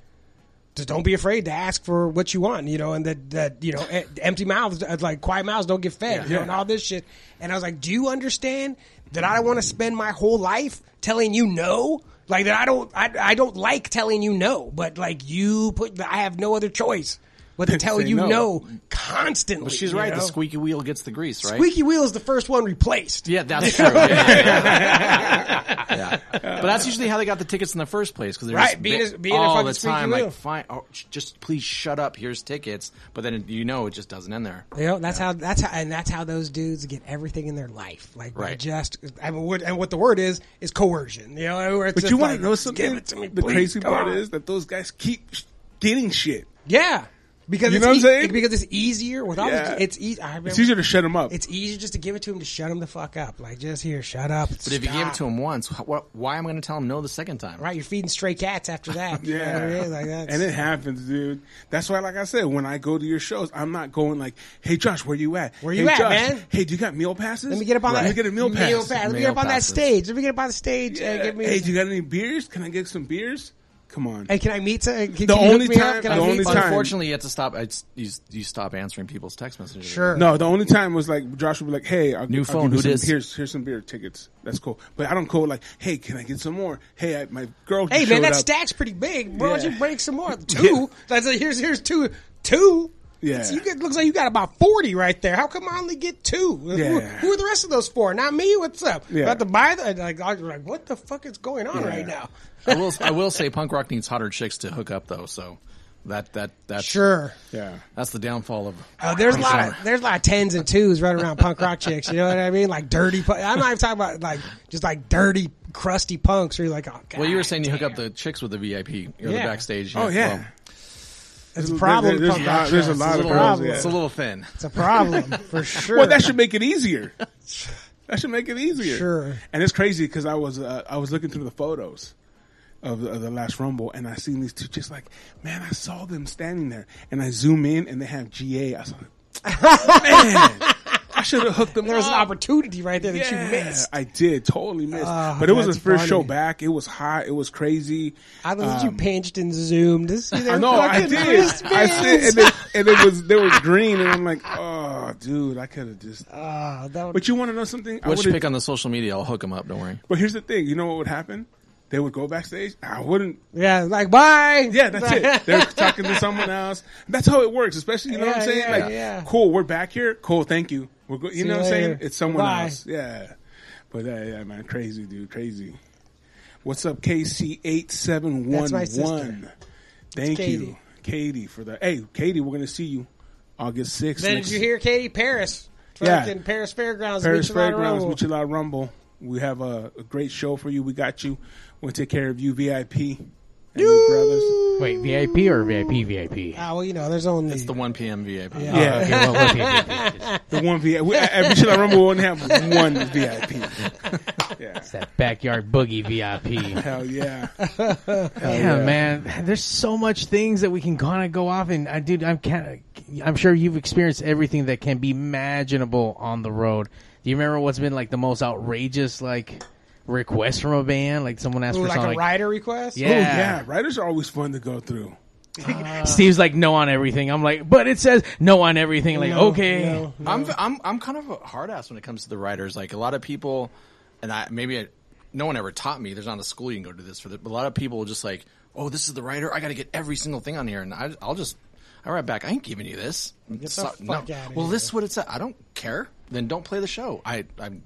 just don't be afraid to ask for what you want, you know, and that, that you know, empty mouths, uh, like quiet mouths don't get fed, you know, Yeah. and all this shit. And I was like, do you understand that I don't want to spend my whole life telling you no? Like that I don't, I, I don't like telling you no, but like you put, I have no other choice but to tell you no. no. constantly. But she's right. know? The squeaky wheel gets the grease, right? Squeaky wheel is the first one replaced. Yeah, that's true. Yeah, yeah, yeah. Yeah. But that's usually how they got the tickets in the first place because they're Right, just being bit a- being a all fucking the squeaky time wheel. like, fine, oh, just please shut up. Here's tickets. But then you know it just doesn't end there. You know, that's how that's how and that's how those dudes get everything in their life. Like Right. just I mean, what, and what the word is is coercion. You know, where it's But you want like, to know something? Give it to me, the please. crazy Come part on. is that those guys keep getting shit. yeah, because You it's know what I'm ea- saying? because it's easier without Yeah. it's easy. I remember, It's easier to shut them up. It's easier just to give it to him to shut him the fuck up. Like just here, shut up. But if you gave it to him once, wh- wh- why am I going to tell him no the second time? right, you're feeding stray cats after that. You know what I Yeah, mean? like that's, and it happens, dude. That's why, like I said, when I go to your shows, I'm not going like, "Hey, Josh, where you at? Where hey, you at, Josh, man? Hey, do you got meal passes? Let me get up on Let that. me get a meal pass. Meal pass. Let me get Meal up on that stage. Let me get up on the stage and Yeah. get me. Hey, do you got any beers? Can I get some beers? Come on. Hey, can I meet? Some, can, The can you only hook time- Can I the meet only some- time- Unfortunately, you have to stop. It's, you, you stop answering people's text messages. Sure. No, the only time was like Josh would be like, "Hey, I'll, New I'll phone, give you who some, dis? Here's here's some beer tickets. That's cool." But I don't call like, "Hey, can I get some more?" Hey, I, my girl. Hey man, that up. stack's pretty big. Bro, why don't Yeah. you break some more? Two. That's a, here's here's two. Two. Yeah. It's- you get looks like you got about forty right there. How come I only get two? Who, Yeah. who are the rest of those for? Not me. What's up? Yeah. About to buy the like, I was like, what the fuck is going on Yeah. right now? I will. I will say, punk rock needs hotter chicks to hook up, though. So that that that. Sure. Yeah. That's the downfall of. Uh, there's a lot of there's a lot of tens and twos running around punk rock chicks. You know what I mean? Like dirty. pu- I'm not even talking about like just like dirty, crusty punks. Where you're like, oh god. Well, you were saying you hook up the chicks with the VIP or the Yeah. backstage. Oh yeah. Well, It's a problem. There- there's, punk a lot, there's a lot It's of a girls. Yeah. it's a little thin. It's a problem for sure. Well, that should make it easier. That should make it easier. Sure. And it's crazy because I was uh, I was looking through the photos of the, of the last Rumble, and I seen these two just like, man, I saw them standing there, and I zoom in, and they have GA. I was like, man, I should have hooked them. there was an opportunity right there that you missed. I did totally miss, Oh, but it was that's his first funny. show back. It was hot. It was crazy. I don't think Um, you pinched and zoomed. To see I their know I did. I said, and it, and it was they were green, and I'm like, oh, dude, I could have just. Ah, that would, But you want to know something? I What you pick on the social media? I'll hook them up. Don't worry. But here's the thing. You know what would happen? They would go backstage. I wouldn't. yeah, like bye. Yeah, that's it. They're talking to someone else. That's how it works. Especially, you know what I'm saying? yeah, like, yeah. cool. We're back here. Cool. Thank you. We're go- you See know you what I'm saying? It's someone Bye. else. Yeah. But uh, yeah, man, crazy dude, crazy. What's up, KC eight seven one sister. Thank Katie. you, Katie, for the. Hey, Katie, we're gonna see you August sixth. Then did you hear Katie Perris? Yeah. Perris Fairgrounds. Perris Michelada Fairgrounds, Rumble. Michelada Rumble. We have a, a great show for you. We got you. We'll take care of you, VIP. And your brothers. Wait, VIP or VIP VIP? Ah, well, you know, there's only It's the 1 p.m. VIP. Yeah. Yeah, Okay, well, what VIP? the one VIP. We, at Michelada Rumble, we only have one VIP. Yeah. It's that backyard boogie VIP. Hell yeah. Yeah, man. There's so much things that we can kind of go off and I dude, I'm kind of, I'm sure you've experienced everything that can be imaginable on the road. Do you remember what's been like the most outrageous like request from a band? Like someone asked Ooh, for like something. a rider request. Yeah. Oh, yeah. Riders are always fun to go through. Steve's like no on everything. I'm like, but it says no on everything. Like No, okay, no. I'm I'm I'm kind of a hard ass when it comes to the riders. Like a lot of people, and I maybe I, no one ever taught me. There's not a school you can go to this for. But a lot of people will just like, oh, this is the rider. I got to get every single thing on here, and I, I'll just I write back. I ain't giving you this. the So- fuck no. outta Well, here. this is what it said. I don't care. Then don't play the show. I I'm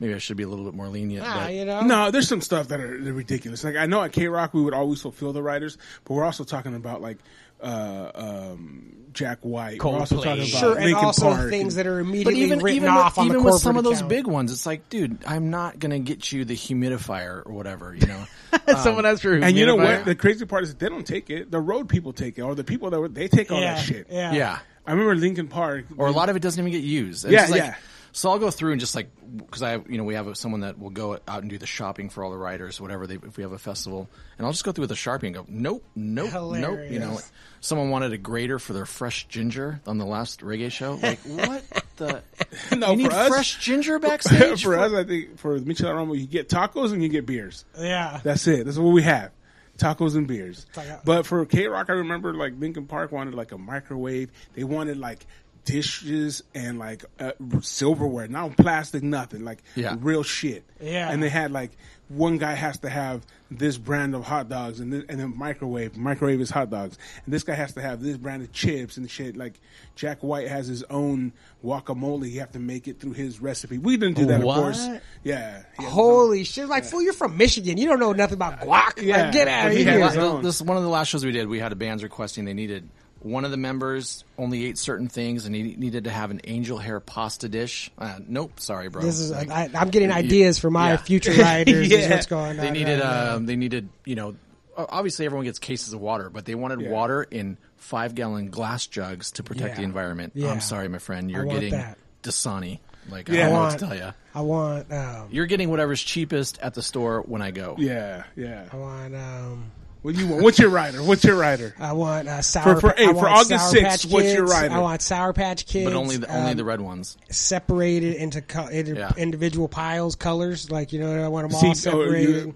maybe I should be a little bit more lenient. Ah, but you know. No, there's some stuff that are ridiculous. Like I know at KROQ we would always fulfill the riders, but we're also talking about like uh, um, Jack White. We're also Coldplay. talking about Sure, and also Park things and- that are But immediately even written even off with, on the even corporate with some of those big ones, it's like, dude, I'm not gonna get you the humidifier or whatever. You know. someone asked for. And you know what? The crazy part is they don't take it. The road people take it, or the people that were, they take all yeah, that shit. Yeah. yeah. I remember Linkin Park, or a lot of it doesn't even get used. It's Yeah, like- yeah. So I'll go through and just like because I have you know we have someone that will go out and do the shopping for all the riders, whatever. They, if we have a festival, and I'll just go through with a sharpie and go, nope, nope, nope. You know, Hilarious. someone wanted a grater for their fresh ginger on the last reggae show. Like what the? No, you need for us- fresh ginger backstage for us, I think for the Michelada Rumble, you get tacos and you get beers. Yeah. That's it. That's what we have. Tacos and beers. But for KROQ, I remember like Linkin Park wanted like a microwave. They wanted like dishes and like uh, silverware, not plastic, nothing, like Yeah. real shit. Yeah. And they had like one guy has to have this brand of hot dogs and, this, and then microwave microwave his hot dogs and this guy has to have this brand of chips and shit like jack white has his own guacamole you have to make it through his recipe we didn't do that What? of course yeah he has Holy shit! Like, fool, you're from Michigan. You don't know nothing about guac. Yeah. Like, get out of here. has his Well, own. This one of the last shows we did. We had a bands requesting they needed one of the members only ate certain things and he needed to have an angel hair pasta dish. Uh, nope, sorry, bro. This is. Like, I, I'm getting ideas for my Yeah. future riders. Is Yeah. what's going on? they needed right um, they needed you know obviously everyone gets cases of water, but they wanted Yeah. water in five gallon glass jugs to protect Yeah. the environment. Yeah. I'm sorry, my friend, you're want getting that. Dasani. Like Yeah. I don't know I what want- to tell you. I want. Um, You're getting whatever's cheapest at the store when I go. yeah yeah I want. Um, what do you want what's your rider what's your rider I want uh, sour. for- Pa- hey, I for August Sour 6th, Patch what's your rider? I want Sour Patch Kids, But only the only um, the red ones. separated into, co- into Yeah. individual piles, colors. Like you know, I want them all or separated. you-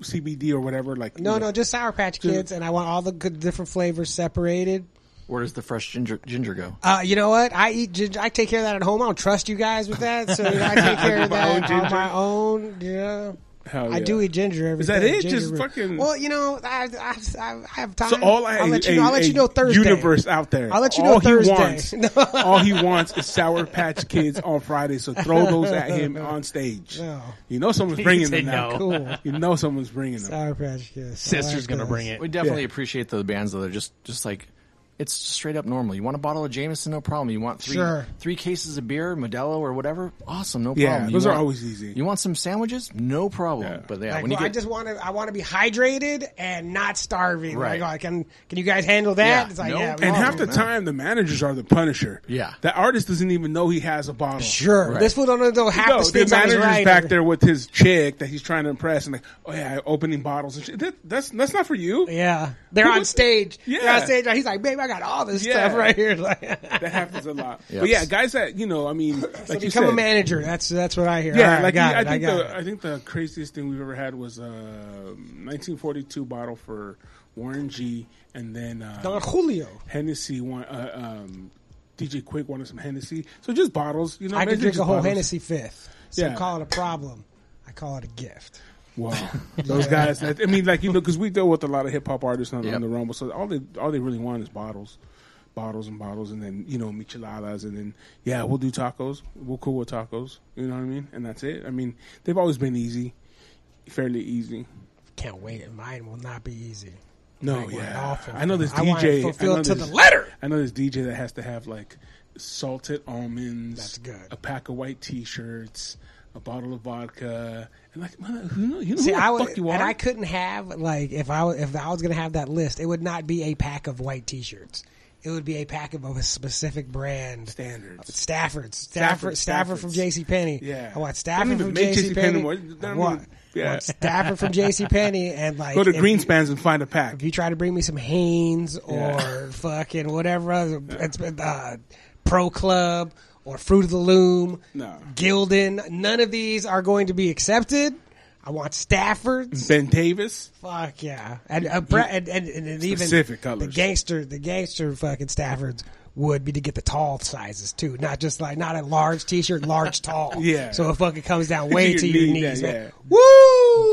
CBD or whatever like no, you know. no, just Sour Patch Kids, and I want all the good different flavors separated. Where does the fresh ginger ginger go? Uh, you know what? I eat. ginger. I take care of that at home. I don't trust you guys with that, so you know, I take care of that on my own. Yeah. Hell I yeah. do eat ginger every Is that day, it? ginger Just root. fucking- Well, you know, I, I, I I have time. So all I I'll let you a- know. I'll let you know Thursday. Universe out there. I'll let you all know he wants, all he wants is Sour Patch Kids on Friday. So throw those at him on stage. No. You know someone's bringing say them now. no. Cool. You know someone's bringing them. Sour Patch Kids. I Sister's like gonna those. bring it. We definitely Yeah. appreciate the bands though. They're just just like it's straight up normal. You want a bottle of Jameson, no problem. You want three Sure. three cases of beer, Modelo or whatever, awesome, no Yeah, problem. You those are want- always easy. You want some sandwiches, no problem. Yeah. But yeah, Like, when you well, I get just want to. I want to be hydrated and not starving. Right. Oh, like, can can you guys handle that? Yeah. It's like, No. yeah, we And all half do. the time, the managers are the punisher. Yeah. the artist doesn't even know he has a bottle. Sure, Right. this fool don't know half No, the the stints on his manager's rider. back there with his chick that he's trying to impress, and like, oh yeah, opening bottles and shit. That, that's that's not for you. Yeah, they're Who on was- stage. They're Yeah. on stage. He's like, babe, I got all this Yeah. stuff right here. Like, That happens a lot. Yes. But yeah, guys that you know, I mean, like so you become said, a manager. That's that's what I hear. Yeah, All right, like got I it, think got the it. I think the craziest thing we've ever had was a 1942 bottle for Warren G, and then uh, Don Julio. Hennessy. One, uh, um, DJ Quik wanted some Hennessy, so just bottles. You know, I could drink a just whole bottles. Hennessy fifth. So Yeah. call it a problem. I call it a gift. Wow, those guys. I mean, like you know, because we deal with a lot of hip hop artists on, Yep. on the rumble, so all they all they really want is bottles, bottles and bottles, and then you know micheladas, and then yeah, we'll do tacos. We'll cool with tacos. You know what I mean? And that's it. I mean, they've always been easy, fairly easy. Can't wait. Mine will not be easy. No, I yeah, awful. I know this I want it DJ. I fulfilled know to this- the letter. I know this DJ that has to have like salted almonds. That's good. A pack of white T-shirts, a bottle of vodka, and like, who know, you know See, who I would, fuck you and? I couldn't have like if I was- if I was gonna have that list, it would not be a pack of white T-shirts. It would be a pack of a specific brand. Standards. Stafford, Stafford, Stafford, Stafford from Staffords. J.C. Penney. Yeah. I want Stafford from J.C. JCPenney Penney. anymore. I want, yeah. want Stafford from J.C. Penney, and like Go to Greenspans and find a pack. If you try to bring me some Hanes or Yeah. fucking whatever other, it's been uh, Pro Club or Fruit of the Loom, No. Gildan, none of these are going to be accepted. I want Staffords. Ben Davis. Fuck yeah, and uh, bre- and, and, and, even Specific colors. the gangster, the gangster fucking Staffords would be to get the tall sizes too, not just like not a large T-shirt, large tall. Yeah. so it fucking comes down way Your to your knee, knees. yeah. man. Woo!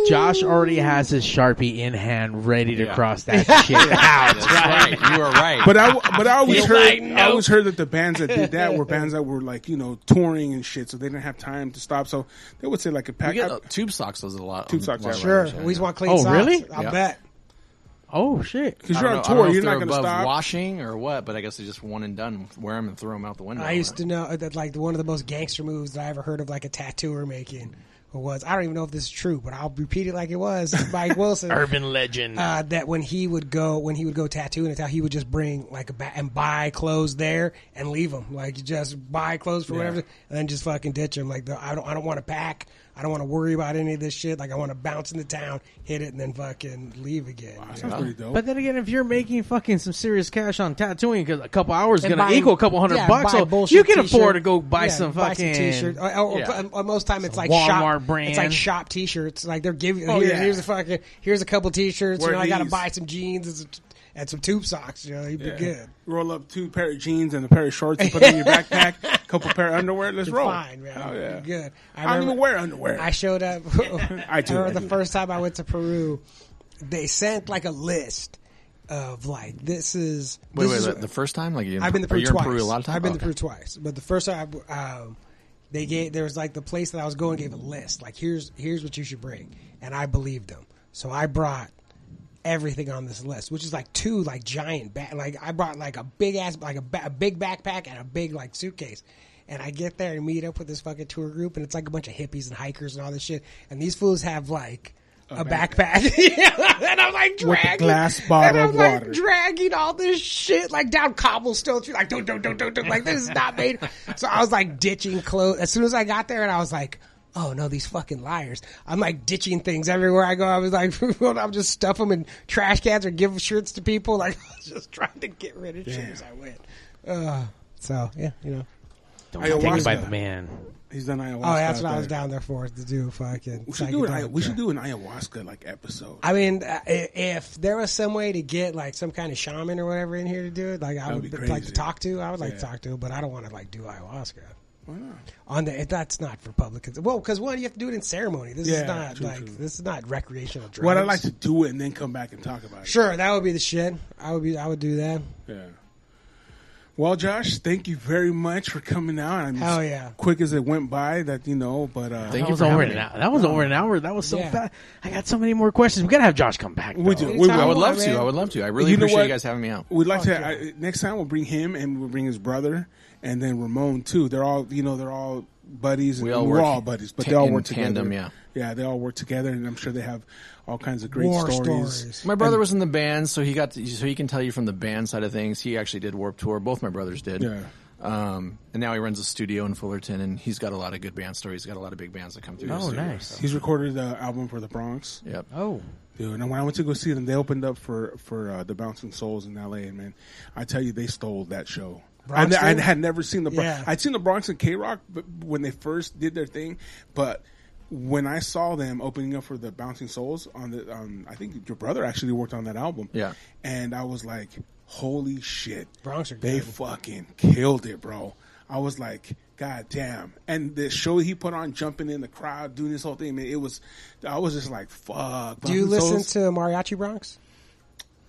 Josh already has his sharpie in hand, ready to Yeah. cross that shit out. That's right. You are right. But I, but I always He's heard, like, I always heard that the bands that did that were bands that were like, you know, touring and shit, so they didn't have time to stop. So they would say like a we pack. get I- uh, tube socks does it a lot. Tube socks, a yeah. Sure, writers, we just want clean Oh, socks. really? I Yeah. bet. Oh shit! Because you're on know- I don't know tour, if you're not going to above stop. washing or what, but I guess they just one and done. Wear them and throw them out the window. I used to know that like one of the most gangster moves that I ever heard of like a tattooer making was I don't even know if this is true, but I'll repeat it like it was. Mike Wilson. Urban legend. Uh, that when he would go when he would go tattooing and how he would just bring like a ba- and buy clothes there and leave them like just buy clothes for whatever and then just fucking ditch them like the, I don't I don't want to pack I don't want to worry about any of this shit like I want to bounce into town hit it and then fucking leave again you know? Sounds pretty dope. but then again, if you're making fucking some serious cash on tattooing, because a couple hours is going to equal a couple hundred yeah, bucks, so you can t-shirt. afford to go buy Yeah, some buy fucking t-shirt. Or, or- Yeah. or- or most time it's like Walmart shop brand. It's like shop t-shirts. Like they're giving Oh, here, yeah. here's a fucking here's a couple t-shirts. Wear you know, I got to buy some jeans and some, tube socks. You know, you'd be Yeah. good. Roll up two pair of jeans and a pair of shorts and put it in your backpack. couple pair of underwear. Let's You're roll. fine, man. Oh yeah, You're good. I I, don't even wear underwear. I showed up. I do, remember I the first time I went to Peru, they sent like a list of like this is. Wait, this wait, is- the first time, like you, I've been to Peru twice. in Peru a lot of times. I've been Oh, to Peru twice, but the first time um, they gave there was like the place that I was going gave a list like here's here's what you should bring, and I believed them, so I brought everything on this list, which is like two like giant bag. Like I brought like a big ass like a, ba- a big backpack and a big like suitcase. And I get there and meet up with this fucking tour group, and it's like a bunch of hippies and hikers and all this shit. And these fools have like a, backpack, yeah. and I'm like With a dragging glass and I'm like water. dragging all this shit like down cobblestone street, like don't don't don't don't don't like this is not made. So I was like ditching clothes as soon as I got there, and I was like. Oh no, these fucking liars! I'm like ditching things everywhere I go. I was like, I'm just stuff them in trash cans or give shirts to people. Like I was just trying to get rid of shit as I went. Uh, so yeah, you know. Don't take by the man. He's done ayahuasca. Oh, that's what out I was down there for to do. Fucking. We should do an we should do an ayahuasca like episode. I mean, uh, if there was some way to get like some kind of shaman or whatever in here to do it, like I That'd would be like to talk to. I would like to talk to, but I don't want to like do ayahuasca Why not? on the. That's not for public. cons- Well, because one, you have to do it in ceremony. This Yeah, is not true, like true. this is not recreational drugs. What I'd like to do it and then come back and talk about it. Sure, that would be the shit. I would be. I would do that. Yeah. Well, Josh, thank you very much for coming out. I'm Hell as yeah. quick as it went by that you know, but uh, Thank that you was for over having an me. hour. That was over an hour. That was so Yeah. fast. I got so many more questions. We gotta have Josh come back. We though. do. We Anytime I would love man. to. I would love to. I really You know appreciate what? you guys having me out. We'd like to yeah. I, next time we'll bring him and we'll bring his brother and then Ramon too. They're all you know they're all buddies. We and all we're work all buddies, but ta- they all in work together. tandem, yeah. yeah, they all work together, and I'm sure they have all kinds of great War stories. stories. My brother was in the band, so he got to, so he can tell you from the band side of things. He actually did Warped Tour. Both my brothers did. Yeah. Um, and now he runs a studio in Fullerton, and he's got a lot of good band stories. He's got a lot of big bands that come through. his Oh, studio, nice. so- He's recorded the album for the Bronx. Yep. Oh, Dude, and when I went to go see them, they opened up for for uh, the Bouncing Souls in L.A. And man, I tell you, they stole that show. I, Bronx I did? had never seen the Bronx. Yeah. I'd seen the Bronx and KROQ, but when they first did their thing, but when I saw them opening up for the Bouncing Souls on the, um, I think your brother actually worked on that album. Yeah. and I was like, holy shit, Bronx are they good. fucking killed it, bro. I was like, God damn! And the show he put on, jumping in the crowd, doing this whole thing, man, it was. I was just like, fuck. Do you listen Souls? to Mariachi Bronx?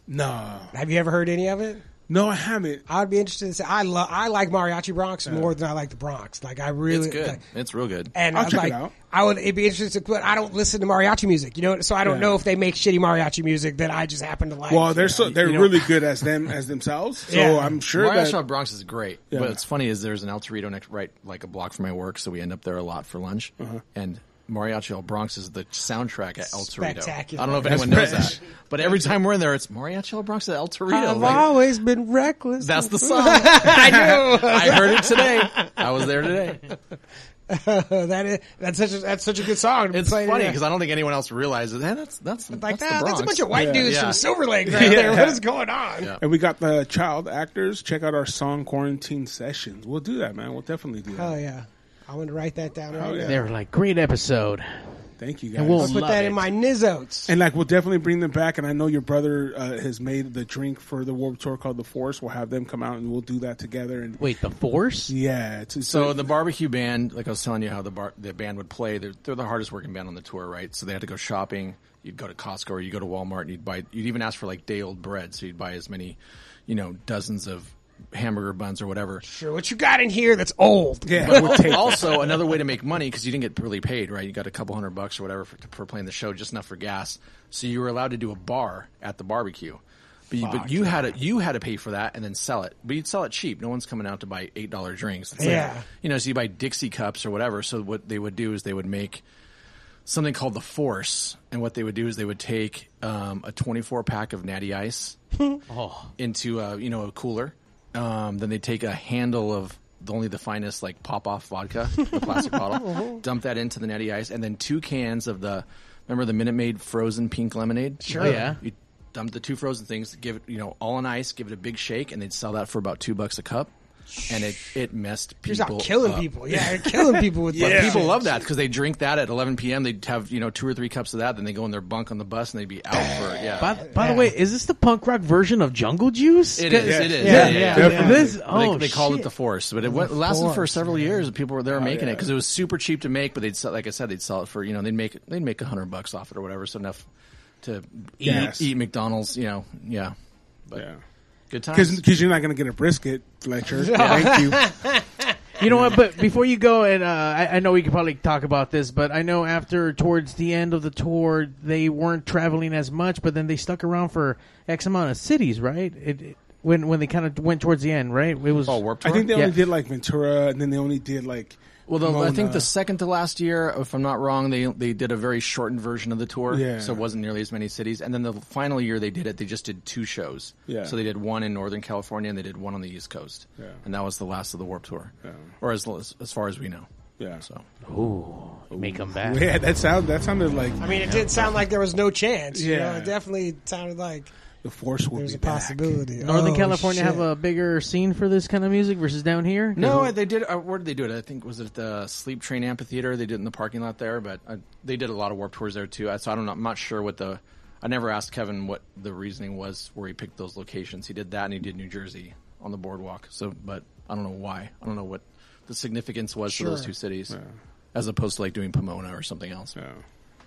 Nah, Have you ever heard any of it? No, I haven't. I'd be interested to say I love I like Mariachi Bronx more than I like the Bronx. Like I really It's good. like- it's real good. and I'll I'm check like, it out. I would it'd be interesting, but I don't listen to mariachi music, you know. So I don't Yeah. know if they make shitty mariachi music that I just happen to like. Well, they're you so they're You know? really good as them as themselves. So Yeah. I'm sure Mariachi that Bronx is great. Yeah. But it's funny is there's an El Torito next right like a block from my work, so we end up there a lot for lunch. Uh-huh. And Mariachi El Bronx is the soundtrack at El Torito. Spectacular. I don't know if anyone knows that, but every time we're in there, it's Mariachi El Bronx at El Torito. I've Like, always been reckless. that's the song. I knew I heard it today. I was there today. that is that's such a that's such a good song. It's funny because I don't think anyone else realizes. Hey, that's that's like that's, the that. That's a bunch of white Yeah. dudes Yeah. from Silver Lake right there. What is going on? Yeah. and we got the child actors. Check out our song quarantine sessions. We'll do that, man. We'll definitely do that. Oh yeah, I'm gonna write that down right Oh, yeah. now. they were like great episode. Thank you guys. And we'll- I'll put Love that it. in my nizotes. And like we'll definitely bring them back. And I know your brother uh, has made the drink for the Warped Tour called the Force. We'll have them come out and we'll do that together. And Wait, the Force? yeah, it's, it's So the barbecue band, like I was telling you, how the bar, the band would play. They're, they're the hardest working band on the tour, right? So they had to go shopping. You'd go to Costco or you'd go to Walmart and you'd buy. You'd even ask for like day old bread, so you'd buy as many, you know, dozens of hamburger buns or whatever. Sure, what you got in here that's old? yeah, But we'll also another way to make money because you didn't get really paid, right? You got a couple hundred bucks or whatever for, for playing the show, just enough for gas. So you were allowed to do a bar at the barbecue. But you, but you had to you had to pay for that and then sell it. But you'd sell it cheap. No one's coming out to buy eight dollar drinks. It's like, Yeah. you know, so you buy Dixie cups or whatever. So what they would do is they would make something called the Force, and what they would do is they would take um, a twenty four pack of Natty Ice Oh, into a you know a cooler. Um, then they take a handle of only the finest like pop off vodka, the plastic bottle, dump that into the natty ice, and then two cans of the remember the Minute Maid frozen pink lemonade. Sure. Oh, yeah. You dump the two frozen things, give it you know all on ice, give it a big shake, and they'd sell that for about two bucks a cup. And it it messed You're people out killing up. people. Yeah, you're killing people with Yeah. that People love that because they drink that at 11 p.m. They'd have you know two or three cups of that, then they go in their bunk on the bus and they'd be out for yeah. By, by the way, is this the punk rock version of Jungle Juice? it is. Yeah. It is. Yeah, Yeah, yeah, yeah. yeah. This, oh, they, called it the Force, but it went, lasted for Force, several years. People were there were oh, making it because it was super cheap to make, but they'd sell, like I said, they'd sell it for you know they'd make they'd make a hundred bucks off it or whatever, so enough to eat, Yes. eat McDonald's. You know, yeah, Yeah. Good times. Because you're not going to get a brisket, Fletcher. Thank you. You know what? But before you go, and uh, I, I know we could probably talk about this, but I know after towards the end of the tour, they weren't traveling as much, but then they stuck around for X amount of cities, right? It, it- when when they kind of went towards the end, right? It was oh, Warped I think they Yeah. only did like Ventura, and then they only did like. Well, the, I think the second to last year, if I'm not wrong, they they did a very shortened version of the tour, Yeah. so it wasn't nearly as many cities. And then the final year they did it, they just did two shows. Yeah. So they did one in Northern California and they did one on the East Coast. Yeah. And that was the last of the Warped Tour, Yeah. or as as far as we know. Yeah. So ooh, make them back. Yeah, that sound that sounded like I mean, it did sound like there was no chance. You know, Yeah. it definitely sounded like the force will there's be a back. possibility. Northern Oh, California shit. have a bigger scene for this kind of music versus down here? no, they did. Uh, where did they do it? I think was it the Sleep Train Amphitheater. They did it in the parking lot there, but uh, they did a lot of Warped Tours there too. So I don't know. I'm not sure what the. I never asked Kevin what the reasoning was where he picked those locations. He did that and he did New Jersey on the boardwalk. So, but I don't know why. I don't know what the significance was for those Sure. two cities, as opposed to like doing Pomona or something else. Yeah.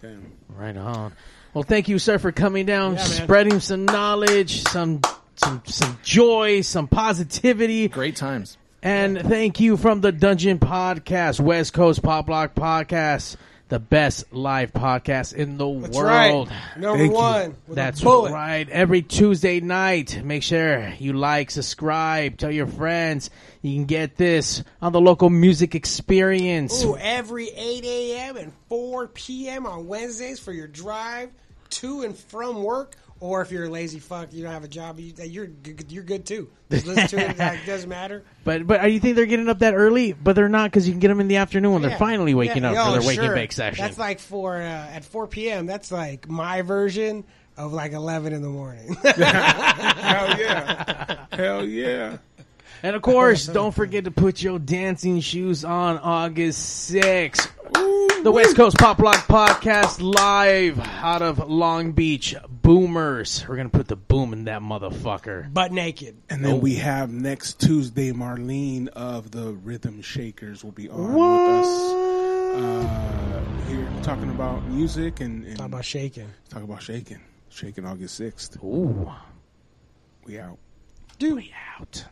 Damn. Right on. Well, thank you, sir, for coming down, Yeah, spreading some knowledge, some some some joy, some positivity. Great times. And thank you from the Dungeon Podcast, West Coast Pop Lock Podcast, the best live podcast in the That's world. right. Number Thank one. With That's a right. Every Tuesday night, make sure you like, subscribe, tell your friends. You can get this on the local music experience. Ooh, every 8 a.m. and 4 p.m. on Wednesdays for your drive to and from work. Or if you're a lazy fuck, you don't have a job, you, you're good- you're good too. Just listen to it. Like, doesn't matter. But but you think they're getting up that early? But they're not because you can get them in the afternoon when they're finally waking Yeah. up Yo, for their wake sure. and bake session. That's like for uh, at 4 p.m. That's like my version of like 11 in the morning. Hell yeah. Hell yeah. And of course, don't forget to put your dancing shoes on August 6th. The West Coast Pop Lock Podcast live out of Long Beach. Boomers. We're going to put the boom in that motherfucker. Butt naked. And then we have next Tuesday, Marlene of the Rhythm Shakers will be on with us. Uh, here talking about music and, and Talk about shaking. talk about shaking. Shaking August 6th. Ooh. We out. Dude. We out.